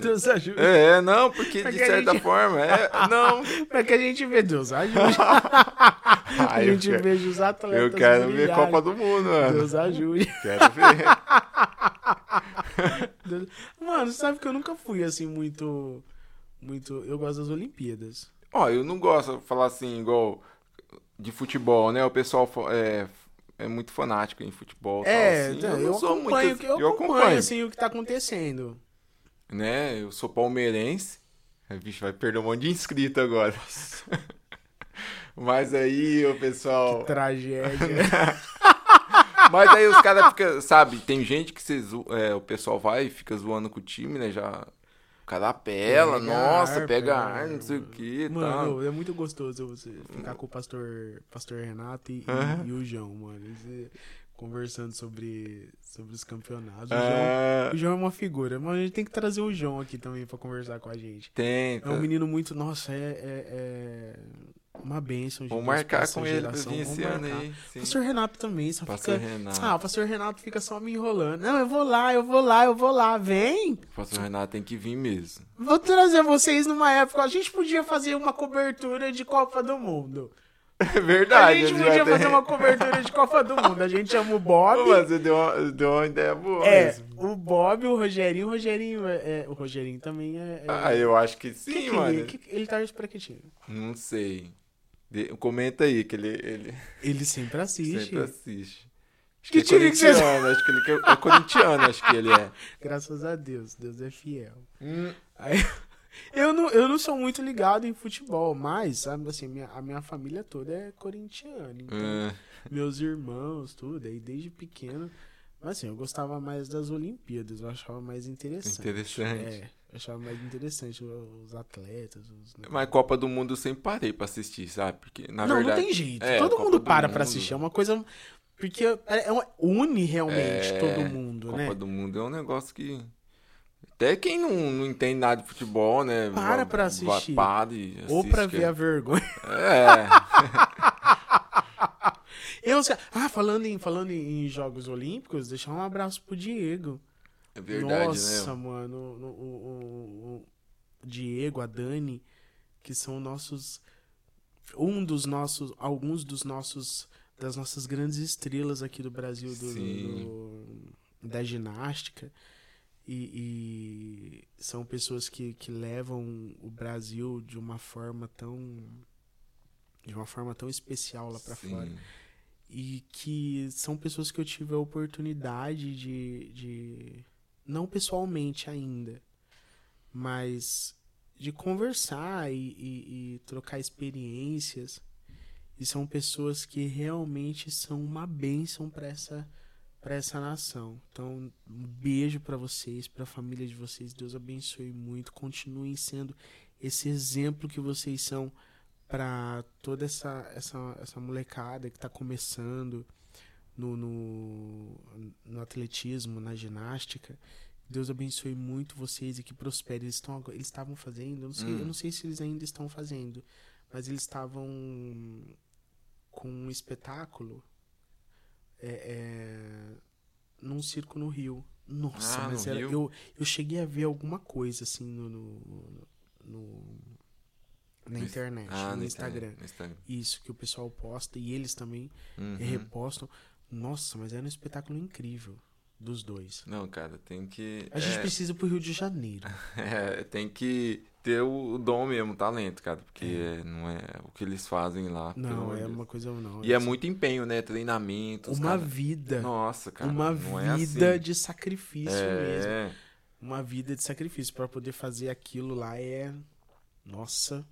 Deus ajude. É, não, porque Pra de a certa gente- forma, é. Não. Pra que a gente vê Deus ajude. a Ah, eu gente quero, veja os atletas eu quero ver. Copa do Mundo, mano. Deus ajude. Quero ver. Deus- Mano, sabe que eu nunca fui assim muito. Muito. Eu gosto das Olimpíadas. Ó, eu não gosto de falar assim, igual de futebol, né? O pessoal é, é muito fanático em futebol. É, assim. eu eu, acompanho, muito. eu, eu acompanho, acompanho, assim, o que tá acontecendo. Né? Eu sou palmeirense. Vixe, vai perder um monte de inscrito agora. Mas aí o pessoal. Tragédia. Mas aí os caras ficam, sabe, tem gente que cê é, o pessoal vai e fica zoando com o time, né? Já Carapela, Pega nossa, ar, pega pega ar, não sei o que tal. Mano, é muito gostoso você ficar com o pastor, pastor Renato e, Aham. e o João, mano. Eles, eh, conversando sobre, sobre os campeonatos. O, Ah, João, o João é uma figura, mas a gente tem que trazer o João aqui também pra conversar com a gente. tem, É um menino muito. Nossa, é, é, é uma bênção. de Vamos marcar com ele pra vir esse ano aí. O Sim. pastor Renato também, só Pastor fica. Renato. Ah, o pastor Renato fica só me enrolando. Não, eu vou lá, eu vou lá, eu vou lá. Vem! Pastor Renato tem que vir mesmo. Vou trazer vocês numa época. A gente podia fazer uma cobertura de Copa do Mundo. É A verdade. gente ele podia tem- fazer uma cobertura de Copa do Mundo. A gente chama o Bob. Pô, mas você deu uma, deu uma ideia boa É, o Bob, o Rogerinho. O Rogerinho, é, é- o Rogerinho também é. é- Ah, eu acho que que sim, que mano. Ele, que- ele tá pra que time? Não sei. De- Comenta aí, que ele, ele Ele sempre assiste. sempre assiste. Acho Que é que você- corintiano, acho que ele que- é corintiano, acho que ele é. Graças a Deus, Deus é fiel. Hum, Aí, eu, não, eu não sou muito ligado em futebol, mas, sabe, assim, minha, a minha família toda é corintiana. Então, hum, meus irmãos, tudo, aí desde pequeno. Mas assim, eu gostava mais das Olimpíadas, eu achava mais interessante. interessante. É, eu achava mais interessante os atletas. Os... Mas Copa do Mundo eu sempre parei pra assistir, sabe? Porque, na não, verdade. não tem jeito. é, todo Copa mundo do para pra Mundo- assistir. É uma coisa. Porque é, é une realmente É, todo mundo, Copa né? do Mundo é um negócio que. Até quem não, não entende nada de futebol, né? Para pra assistir. Para e Ou assiste, pra que ver a vergonha. É. Eu, ah, falando em, falando em Jogos Olímpicos, deixar um abraço pro Diego. É verdade, Nossa, né? mano, o, o- o- Diego, a Dani, que são nossos. Um dos nossos. Alguns dos nossos. Das nossas grandes estrelas aqui do Brasil do, do- da ginástica. E, e são pessoas que, que levam o Brasil de uma forma tão. De uma forma tão especial lá pra Sim. fora e que são pessoas que eu tive a oportunidade de, de não pessoalmente ainda, mas de conversar e, e- e trocar experiências. E são pessoas que realmente são uma bênção para essa para essa nação. Então, um beijo para vocês, para a família de vocês. Deus abençoe muito. Continuem sendo esse exemplo que vocês são para toda essa, essa, essa molecada que está começando no, no, no atletismo, na ginástica. Deus abençoe muito vocês e que prospere. Eles estão eles estavam fazendo, eu não sei, Hum. eu não sei se eles ainda estão fazendo, mas eles estavam com um espetáculo é, é, num circo no Rio. Nossa, Ah, mas no era, Rio? eu, eu cheguei a ver alguma coisa assim no, no, no- na internet, Ah, no Instagram. No Instagram. Isso que o pessoal posta e eles também Uhum. repostam. Nossa, mas era um espetáculo incrível dos dois. Não, cara, tem que. A gente é, precisa pro Rio de Janeiro. é, tem que ter o dom mesmo, o talento, cara. Porque não é o que eles fazem lá. Não, é Deus. uma coisa não. E é muito empenho, né? Treinamento. uma cara- vida, Nossa, cara. uma é vida assim. de sacrifício mesmo. É. Uma vida de sacrifício para poder fazer aquilo lá é nossa.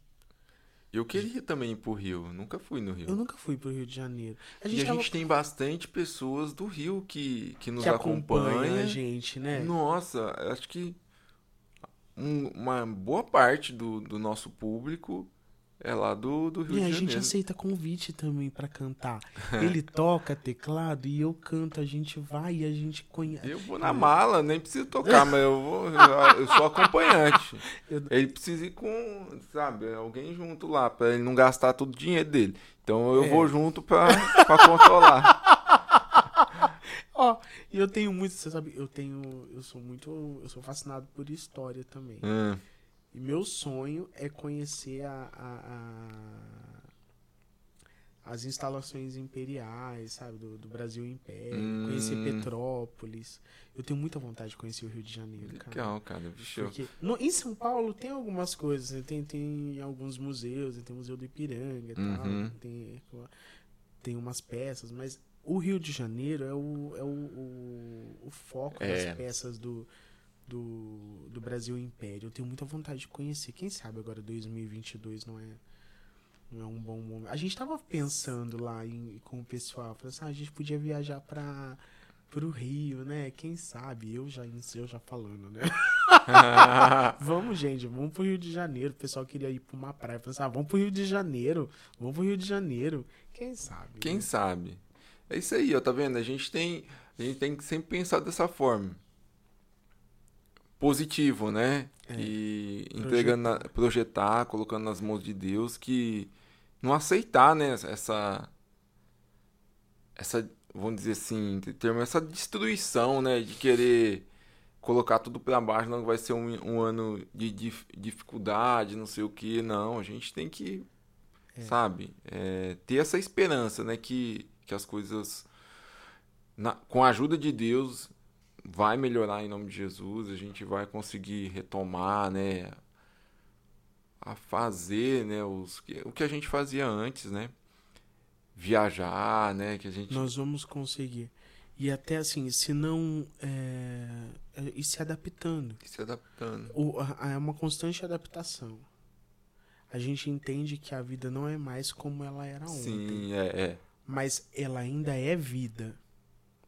Eu queria também ir pro Rio. Nunca fui no Rio. Eu nunca fui pro Rio de Janeiro. A E gente, a tava- gente tem bastante pessoas do Rio que, que nos que acompanha acompanha. a gente, né? Nossa, acho que um- uma boa parte do, do nosso público é lá do, do Rio E de a Janeiro. gente aceita convite também pra cantar. Ele toca teclado e eu canto, a gente vai e a gente conhece. Eu vou na mala, nem preciso tocar, mas eu vou. Eu, sou acompanhante. Ele precisa ir com, sabe, alguém junto lá, pra ele não gastar todo o dinheiro dele. Então eu É. vou junto pra controlar. Ó, e eu tenho muito, você sabe, eu tenho, eu sou muito, eu sou fascinado por história também. Hum, E meu sonho é conhecer a, a- a- as instalações imperiais, sabe, do, do Brasil Império, Hum. conhecer Petrópolis. Eu tenho muita vontade de conhecer o Rio de Janeiro, cara. legal, cara. Bicho. Porque no- em São Paulo tem algumas coisas, né? tem, tem alguns museus, tem o Museu do Ipiranga e tal, Uhum. tem, tem umas peças, mas o Rio de Janeiro é o, é o, o, o foco É. das peças do, do, do Brasil Império. Eu tenho muita vontade de conhecer. Quem sabe agora 2022 não é, não é um bom momento. A gente tava pensando lá em, com o pessoal, falando assim, ah, a gente podia viajar para pro Rio, né? Quem sabe? Eu já, eu já falando, né? vamos, gente, vamos pro Rio de Janeiro. O pessoal queria ir pra uma praia. Pensar, ah, vamos pro Rio de Janeiro. Vamos pro Rio de Janeiro. Quem sabe? Quem né? sabe? É isso aí, ó, tá vendo? A gente tem, a gente tem que sempre pensar dessa forma. Positivo, né? É. E entregando, projetar. projetar, colocando nas mãos de Deus que não aceitar, né, essa essa, vamos dizer assim, termo essa destruição, né, de querer colocar tudo para baixo, não vai ser um, um ano de, de, dificuldade, não sei o que, não, a gente tem que, é. sabe, é, ter essa esperança, né, que, que as coisas, na, com a ajuda de Deus, vai melhorar em nome de Jesus, a gente vai conseguir retomar, né, a fazer, né, os, o que a gente fazia antes, né, viajar, né? Que a gente... Nós vamos conseguir. E até assim, se não. É, é, e se adaptando. E se adaptando. O, é uma constante adaptação. A gente entende que a vida não é mais como ela era ontem. Sim, é, é. Mas ela ainda é vida.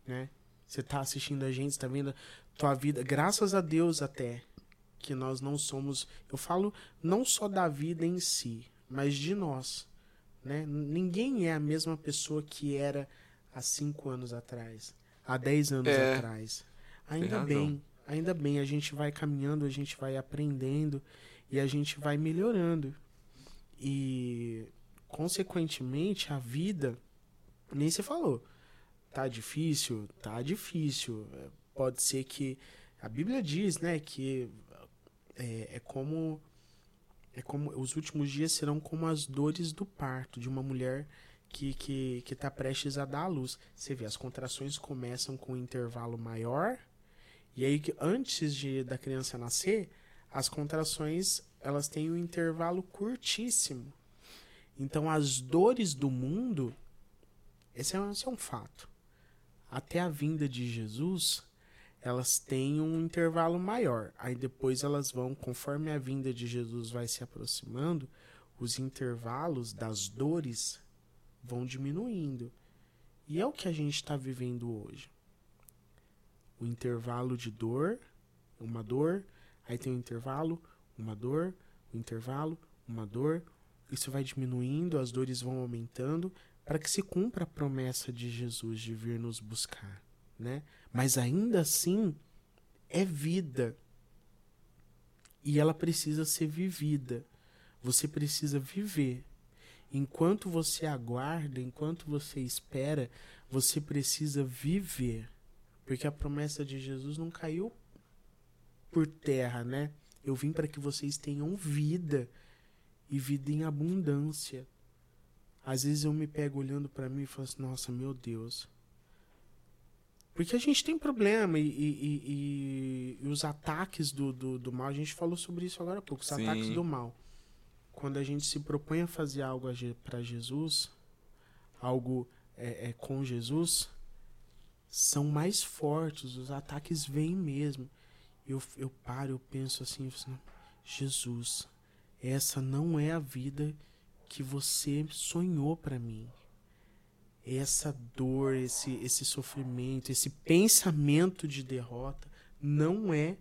Né? Você tá assistindo a gente, tá vendo tua vida. Graças a Deus até. Que nós não somos. Eu falo não só da vida em si, mas de nós. Né? Ninguém é a mesma pessoa que era há cinco anos atrás, há dez anos é, atrás. Ainda bem, ainda bem, a gente vai caminhando, a gente vai aprendendo e a gente vai melhorando. E, consequentemente, a vida, nem se falou, tá difícil, tá difícil. Pode ser que. A Bíblia diz, né, que é, é como é como os últimos dias serão como as dores do parto de uma mulher que que que está prestes a dar à luz. Você vê, as contrações começam com um intervalo maior e aí antes de da criança nascer, as contrações elas têm um intervalo curtíssimo. Então as dores do mundo, esse é, esse é um fato. Até a vinda de Jesus, elas têm um intervalo maior. Aí depois elas vão, conforme a vinda de Jesus vai se aproximando, os intervalos das dores vão diminuindo. E é o que a gente está vivendo hoje. O intervalo de dor, uma dor, aí tem o um intervalo, uma dor, um intervalo, uma dor. Isso vai diminuindo, as dores vão aumentando, para que se cumpra a promessa de Jesus de vir nos buscar né? Mas ainda assim é vida. E ela precisa ser vivida. Você precisa viver. Enquanto você aguarda, enquanto você espera, você precisa viver. Porque a promessa de Jesus não caiu por terra, né? Eu vim para que vocês tenham vida e vida em abundância. Às vezes eu me pego olhando para mim e falo assim: nossa, meu Deus, porque a gente tem problema e, e, e, e os ataques do, do, do, mal, a gente falou sobre isso agora há pouco, os Sim. ataques do mal. Quando a gente se propõe a fazer algo para Jesus, algo é, é, com Jesus, são mais fortes, os ataques vêm mesmo. Eu, eu paro, eu penso assim, assim Jesus, essa não é a vida que você sonhou para mim essa dor, esse, esse sofrimento, esse pensamento de derrota não é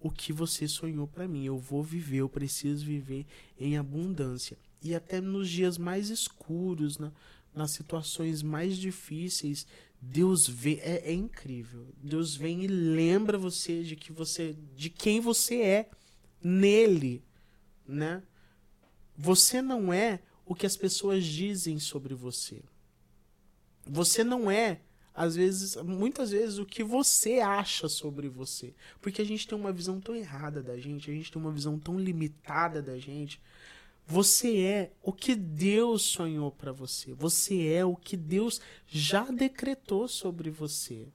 o que você sonhou para mim. Eu vou viver, eu preciso viver em abundância. E até nos dias mais escuros, na, nas situações mais difíceis, Deus vê, é, é incrível. Deus vem e lembra você de que você, de quem você é nele, né? Você não é o que as pessoas dizem sobre você. Você não é, às vezes, muitas vezes, o que você acha sobre você. Porque a gente tem uma visão tão errada da gente, a gente tem uma visão tão limitada da gente. Você é o que Deus sonhou para você. Você é o que Deus já decretou sobre você.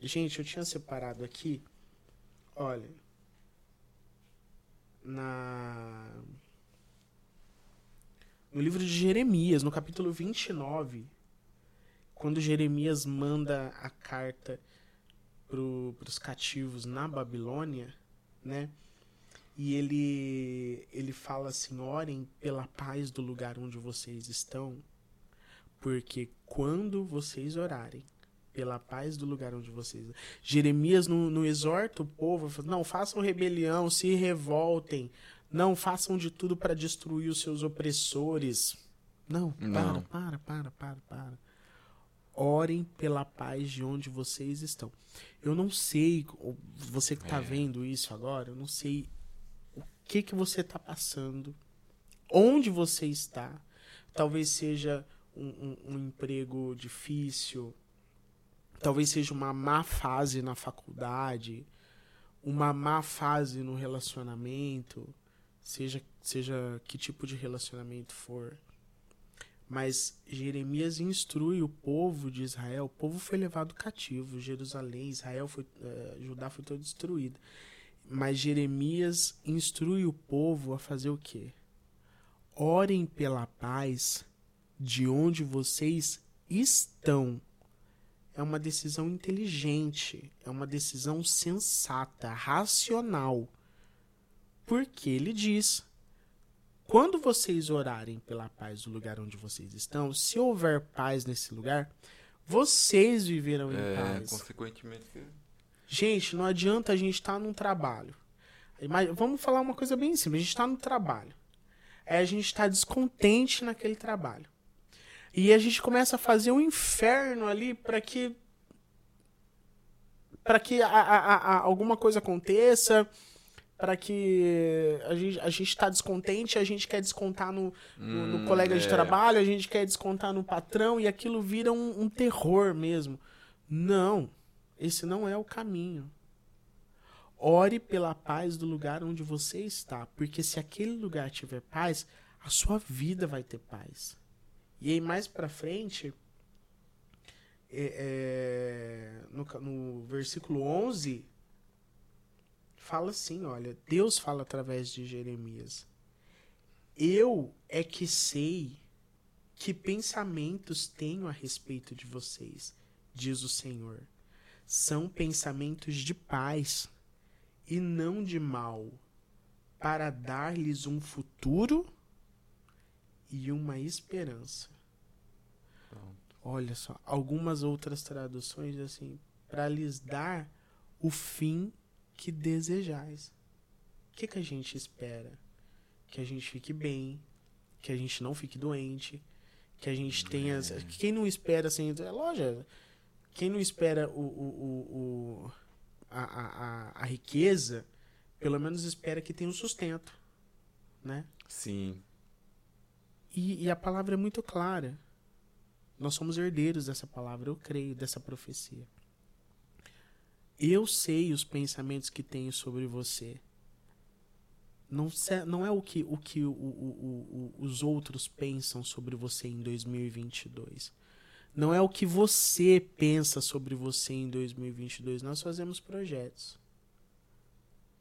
Gente, eu tinha separado aqui. Olha. Na. No livro de Jeremias, no capítulo 29, quando Jeremias manda a carta para os cativos na Babilônia, né? E ele, ele fala assim: orem pela paz do lugar onde vocês estão, porque quando vocês orarem, pela paz do lugar onde vocês. Jeremias não, não exorta o povo, não façam rebelião, se revoltem, não façam de tudo para destruir os seus opressores. Não, para, Não. para, para, para, para. Orem pela paz de onde vocês estão. Eu não sei, você que está É. vendo isso agora, eu não sei o que que você está passando, onde você está. Talvez seja um, um- um emprego difícil, talvez seja uma má fase na faculdade, uma má fase no relacionamento, seja, seja que tipo de relacionamento for. Mas Jeremias instrui o povo de Israel. O povo foi levado cativo. Jerusalém, Israel foi, eh, Judá foi todo destruído. Mas Jeremias instrui o povo a fazer o quê? Orem pela paz de onde vocês estão. É uma decisão inteligente, é uma decisão sensata, racional. Porque ele diz: quando vocês orarem pela paz do lugar onde vocês estão, se houver paz nesse lugar, vocês viverão em É, paz. consequentemente. Gente, não adianta a gente estar num trabalho. Mas vamos falar uma coisa bem simples. A gente está no trabalho. Aí a gente está descontente naquele trabalho. E a gente começa a fazer um inferno ali para que para que a- a- a- alguma coisa aconteça, para que a gente a gente está descontente, a gente quer descontar no, no, no Hum, colega de é. trabalho, a gente quer descontar no patrão e aquilo vira um, um terror mesmo. Não, esse não é o caminho. Ore pela paz do lugar onde você está, porque se aquele lugar tiver paz, a sua vida vai ter paz. E aí mais pra frente, é, é, no, no versículo 11, fala assim, olha, Deus fala através de Jeremias. Eu é que sei que pensamentos tenho a respeito de vocês, diz o Senhor. São pensamentos de paz e não de mal, para dar-lhes um futuro e uma esperança. Olha só, algumas outras traduções assim, para lhes dar o fim que desejais. O que, que a gente espera? Que a gente fique bem, que a gente não fique doente, que a gente tenha. Quem não espera assim, é lógico, quem não espera o, o, o, a, a, a riqueza, pelo menos espera que tenha um sustento, né? Sim. E, e a palavra é muito clara. Nós somos herdeiros dessa palavra, eu creio, dessa profecia. Eu sei os pensamentos que tenho sobre você. Não, não é o que, o que o- o- o- os outros pensam sobre você em 2022. Não é o que você pensa sobre você em 2022. Nós fazemos projetos.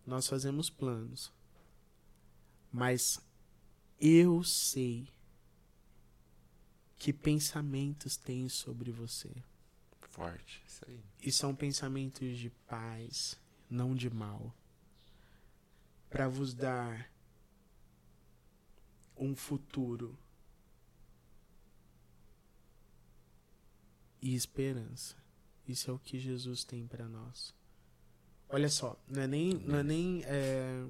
Nós fazemos planos. Mas eu sei que pensamentos tenho sobre você. Forte. Isso aí. E são pensamentos de paz, não de mal. Para vos dar um futuro e esperança. Isso é o que Jesus tem para nós. Olha só, não é nem, não é nem, é,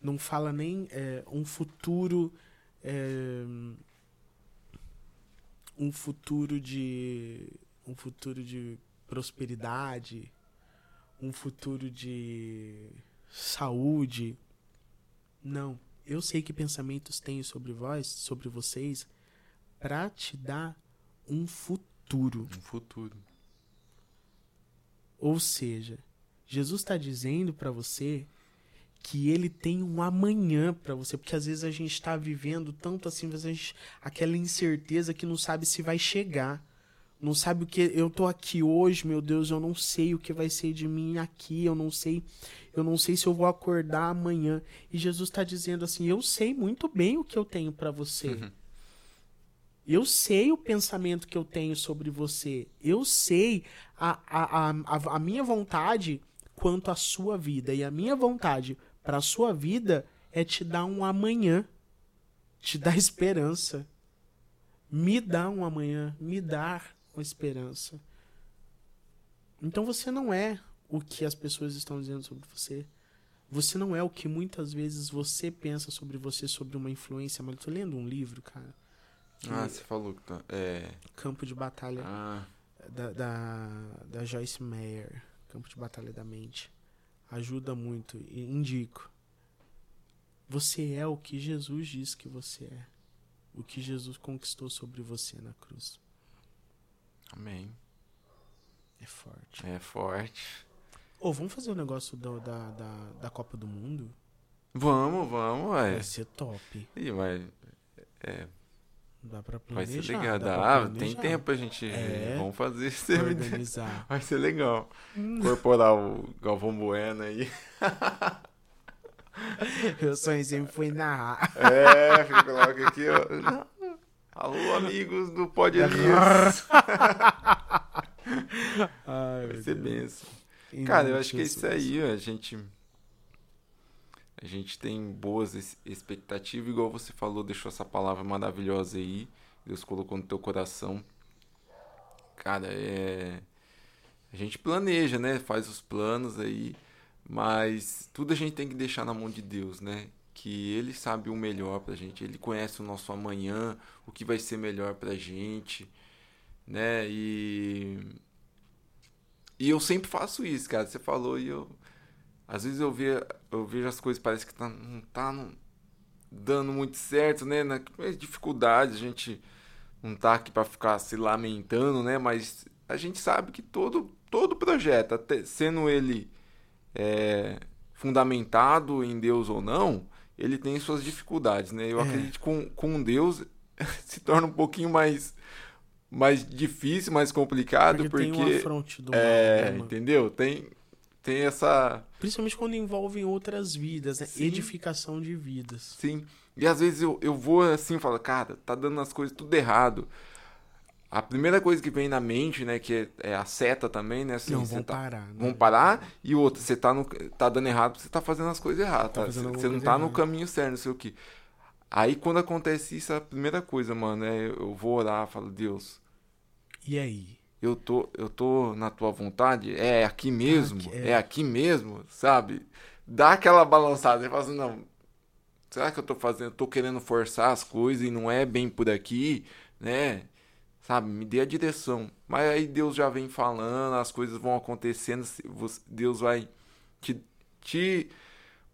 não fala nem é, um futuro, é, um futuro de, um futuro de prosperidade, um futuro de saúde. Não, eu sei que pensamentos tenho sobre vós, sobre vocês, para te dar um futuro. Um futuro. Ou seja, Jesus está dizendo para você que ele tem um amanhã para você, porque às vezes a gente está vivendo tanto assim, às vezes gente- aquela incerteza que não sabe se vai chegar. Não sabe o que eu tô aqui hoje, meu Deus, eu não sei o que vai ser de mim aqui, eu não sei, eu não sei se eu vou acordar amanhã. E Jesus está dizendo assim: "Eu sei muito bem o que eu tenho para você. Eu sei o pensamento que eu tenho sobre você. Eu sei a, a, a, a, a minha vontade quanto à sua vida. E a minha vontade para a sua vida é te dar um amanhã, te dar esperança. Me dá um amanhã, me dar uma esperança. Então você não é o que as pessoas estão dizendo sobre você. Você não é o que muitas vezes você pensa sobre você, sobre uma influência. Mas eu tô lendo um livro, cara. Ah, você falou que tá. É. Campo de Batalha Ah, da, da, da Joyce Meyer. Campo de Batalha da Mente. Ajuda muito. E indico. Você é o que Jesus diz que você é. O que Jesus conquistou sobre você na cruz. Amém. É forte. É forte. Ô, vamos fazer o negócio do- da, da, da Copa do Mundo? Vamos, vamos, ué. Vai ser top. Ih, mas. É, Dá pra vai planejar. ser legal. dá Dá, ah, tem tempo pra gente. É. Vamos fazer isso. Organizar. Vai ser legal. Incorporar o Galvão Bueno aí. Meu sonho sempre foi narrar. É, fica logo aqui, ó. Alô, amigos do Pod Elias. Ai, Vai ser Deus. benção. Cara, eu acho que é isso aí, a gente. A gente tem boas expectativas, igual você falou, deixou essa palavra maravilhosa aí. Deus colocou no teu coração. Cara, é. A gente planeja, né? Faz os planos aí. Mas tudo a gente tem que deixar na mão de Deus, né? Que Ele sabe o melhor pra gente. Ele conhece o nosso amanhã, o que vai ser melhor pra gente, né? E. E eu sempre faço isso, cara. Você falou e eu. Às vezes eu, ve, eu vejo as coisas, parece que tá, não tá não- dando muito certo, né? Na dificuldade, a gente não tá aqui pra ficar se lamentando, né? Mas a gente sabe que todo, todo projeto, até sendo ele é, fundamentado em Deus ou não, ele tem suas dificuldades, né? Eu É. acredito que com, com Deus se torna um pouquinho mais, mais difícil, mais complicado, Porque, porque, tem um afronte do mal, é, né, mano? entendeu? Tem, tem essa. Principalmente quando envolvem outras vidas, né? Sim. Edificação de vidas. Sim. E às vezes eu, eu vou assim e falo, cara, tá dando as coisas tudo errado. A primeira coisa que vem na mente, né, que é, é a seta também, né? Assim, não, vão tá, parar. né? Vão parar. E outra, você tá, no, tá dando errado, você tá fazendo as coisas erradas. Tá Tá você não tá no errada. caminho certo, não sei o que. Aí quando acontece isso, a primeira coisa, mano, é eu vou orar, falo, Deus, E aí? eu tô, eu tô na tua vontade? É aqui mesmo? aqui, é. é. aqui mesmo? Sabe? Dá aquela balançada. Você fala assim, não, será que eu tô fazendo, eu tô querendo forçar as coisas e não é bem por aqui, né? Sabe? Me dê a direção. Mas aí Deus já vem falando, as coisas vão acontecendo, Deus vai te, te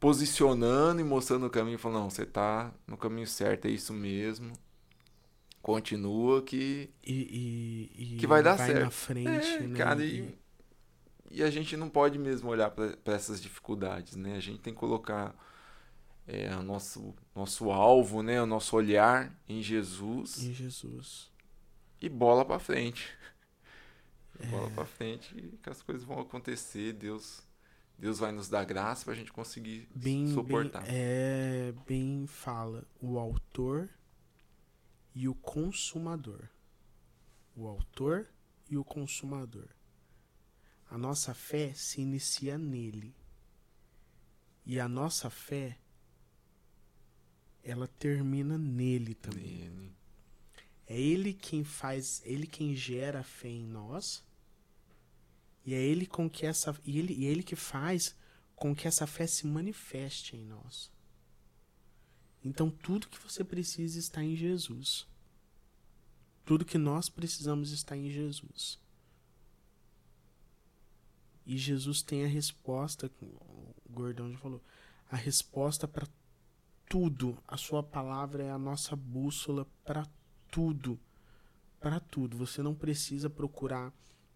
posicionando e mostrando o caminho, falando, não, você tá no caminho certo, é isso mesmo. Continua que E, e- e Que vai dar na certo. frente, é, né? cara, e, e a gente não pode mesmo olhar para essas dificuldades, né? A gente tem que colocar é, o nosso, nosso alvo, né? O nosso olhar em Jesus Em Jesus. E bola para frente. É. Bola para frente e que as coisas vão acontecer. Deus, Deus vai nos dar graça para a gente conseguir Bem, suportar. bem, é, bem fala o autor e o consumador. O autor e o consumador. A nossa fé se inicia nele. E a nossa fé ela termina nele também. Nele. É ele quem faz, ele quem gera a fé em nós. E é ele com que essa e ele, e é ele que faz com que essa fé se manifeste em nós. Então tudo que você precisa está em Jesus. Tudo que nós precisamos está em Jesus. E Jesus tem a resposta, o Gordão já falou, a resposta para tudo. A sua palavra é a nossa bússola para tudo. Para tudo. Você não precisa procurar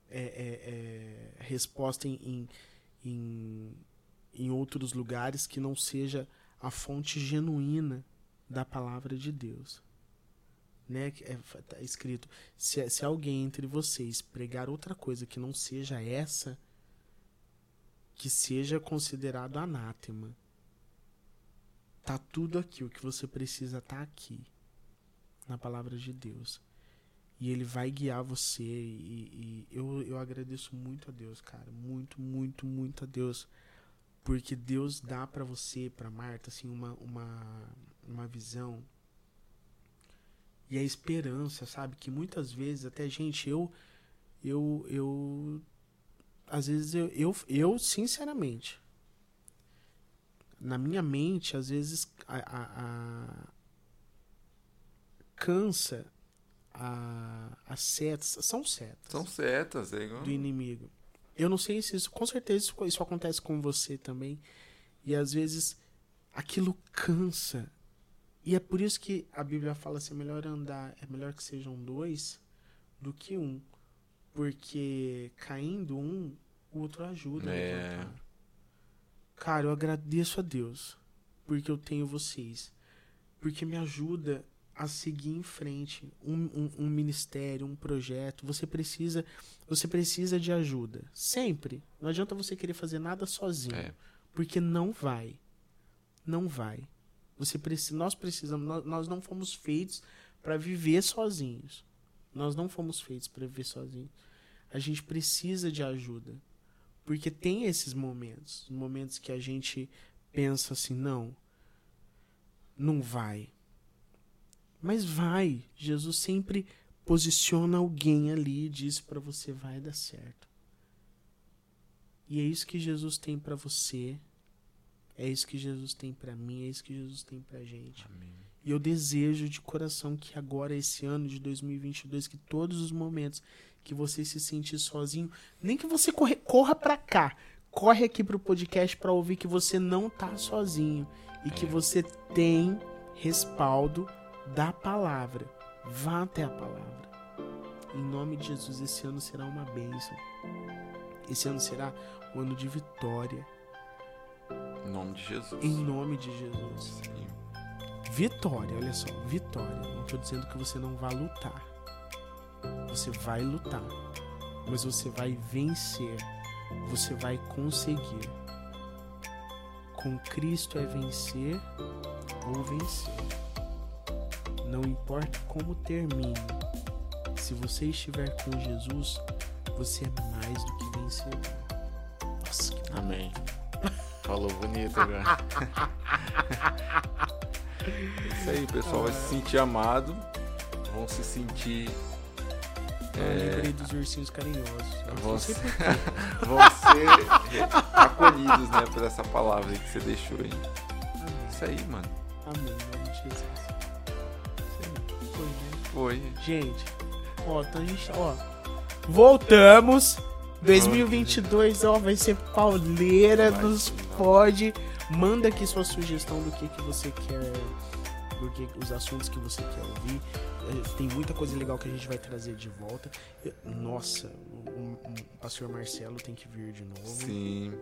é, é, é, resposta em, em, em, outros lugares que não seja a fonte genuína da palavra de Deus. Né? É, tá escrito: se, se alguém entre vocês pregar outra coisa que não seja essa, que seja considerado anátema. Tá tudo aqui, o que você precisa tá aqui na palavra de Deus. E ele vai guiar você. E, e eu, eu agradeço muito a Deus, cara. Muito, muito, muito a Deus. Porque Deus dá para você, para Marta, assim, uma, uma, uma visão. E a esperança, sabe? Que muitas vezes, até, gente, eu. Eu. Eu. às vezes eu, eu, eu sinceramente, na minha mente, às vezes a, a, a cansa a, as setas. São setas. São setas, é igual. Do inimigo. Eu não sei se isso. Com certeza isso, isso acontece com você também. E às vezes aquilo cansa. E é por isso que a Bíblia fala assim: é melhor andar, é melhor que sejam dois do que um. Porque caindo um, o outro ajuda. É. Cara, eu agradeço a Deus porque eu tenho vocês. Porque me ajuda a seguir em frente um, um, um, ministério, um projeto. Você precisa, você precisa de ajuda sempre. Não adianta você querer fazer nada sozinho, é. porque não vai, não vai. Você precisa, nós precisamos, nós, nós não fomos feitos para viver sozinhos. Nós não fomos feitos para viver sozinhos. A gente precisa de ajuda, porque tem esses momentos, momentos que a gente pensa assim, não, não vai mas vai. Jesus sempre posiciona alguém ali e diz para você vai dar certo. E é isso que Jesus tem para você. É isso que Jesus tem para mim, é isso que Jesus tem pra gente. Amém. E eu desejo de coração que agora esse ano de 2022 que todos os momentos que você se sentir sozinho, nem que você corre, corra para cá, corre aqui pro podcast para ouvir que você não tá sozinho e é. que você tem respaldo da palavra. Vá até a palavra. Em nome de Jesus, esse ano será uma bênção. Esse ano será um ano de vitória. Em nome de Jesus. Em nome de Jesus. Sim. Vitória, olha só, vitória. Não estou dizendo que você não vai lutar. Você vai lutar. Mas você vai vencer. Você vai conseguir. Com Cristo é vencer ou vencer. Não importa como termine, se você estiver com Jesus, você é mais do que vencedor. Nossa, que Amém. Falou bonito agora. Isso aí, pessoal vai se sentir amado, vão se sentir. Eu é... lembrei dos ursinhos carinhosos. Vão ser, vão ser acolhidos, né, por essa palavra que você deixou aí. Amém. Isso aí, mano. Amém, nome de Jesus. Foi. Gente, ó, então a gente, ó, voltamos. 2022, ó, vai ser pauleira vai, nos pode. Manda aqui sua sugestão do que, que você quer, do que os assuntos que você quer ouvir. É, tem muita coisa legal que a gente vai trazer de volta. Nossa, o, o, o pastor Marcelo tem que vir de novo. Sim.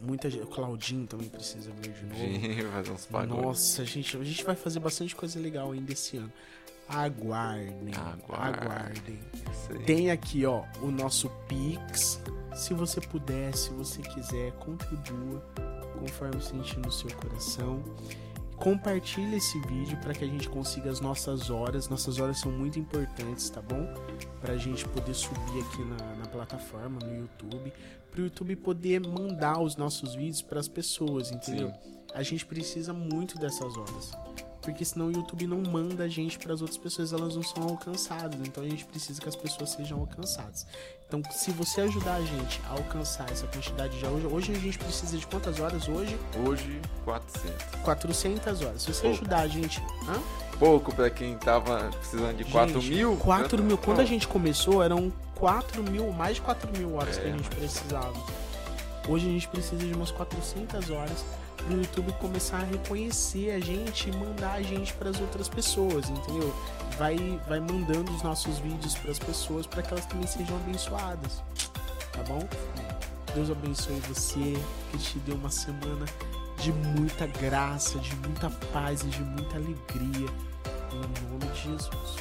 Muita gente, o Claudinho também precisa vir de novo. Fazer uns. Nossa, gente, a gente vai fazer bastante coisa legal ainda esse ano. Aguardem. Aguardem. Tem aqui, ó, o nosso Pix. Se você puder, se você quiser, contribua conforme sentir no seu coração. Compartilhe esse vídeo para que a gente consiga as nossas horas. Nossas horas são muito importantes, tá bom? Para a gente poder subir aqui na, na plataforma, no YouTube. Para o YouTube poder mandar os nossos vídeos para as pessoas, entendeu? Sim. A gente precisa muito dessas horas porque senão o YouTube não manda a gente para as outras pessoas, elas não são alcançadas. Então a gente precisa que as pessoas sejam alcançadas. Então, se você ajudar a gente a alcançar essa quantidade de hoje, hoje a gente precisa de quantas horas hoje? Hoje 400. 400 horas. Se você Pouco. ajudar a gente, hã? Pouco para quem tava precisando de gente, 4 mil. 4 mil. Quando a gente começou, eram 4 mil, mais de 4 mil horas é, que a gente precisava. Hoje a gente precisa de umas 400 horas no YouTube começar a reconhecer a gente e mandar a gente para as outras pessoas, entendeu? Vai, vai mandando os nossos vídeos para as pessoas para que elas também sejam abençoadas, tá bom? Deus abençoe você, que te dê uma semana de muita graça, de muita paz e de muita alegria. Em nome de Jesus.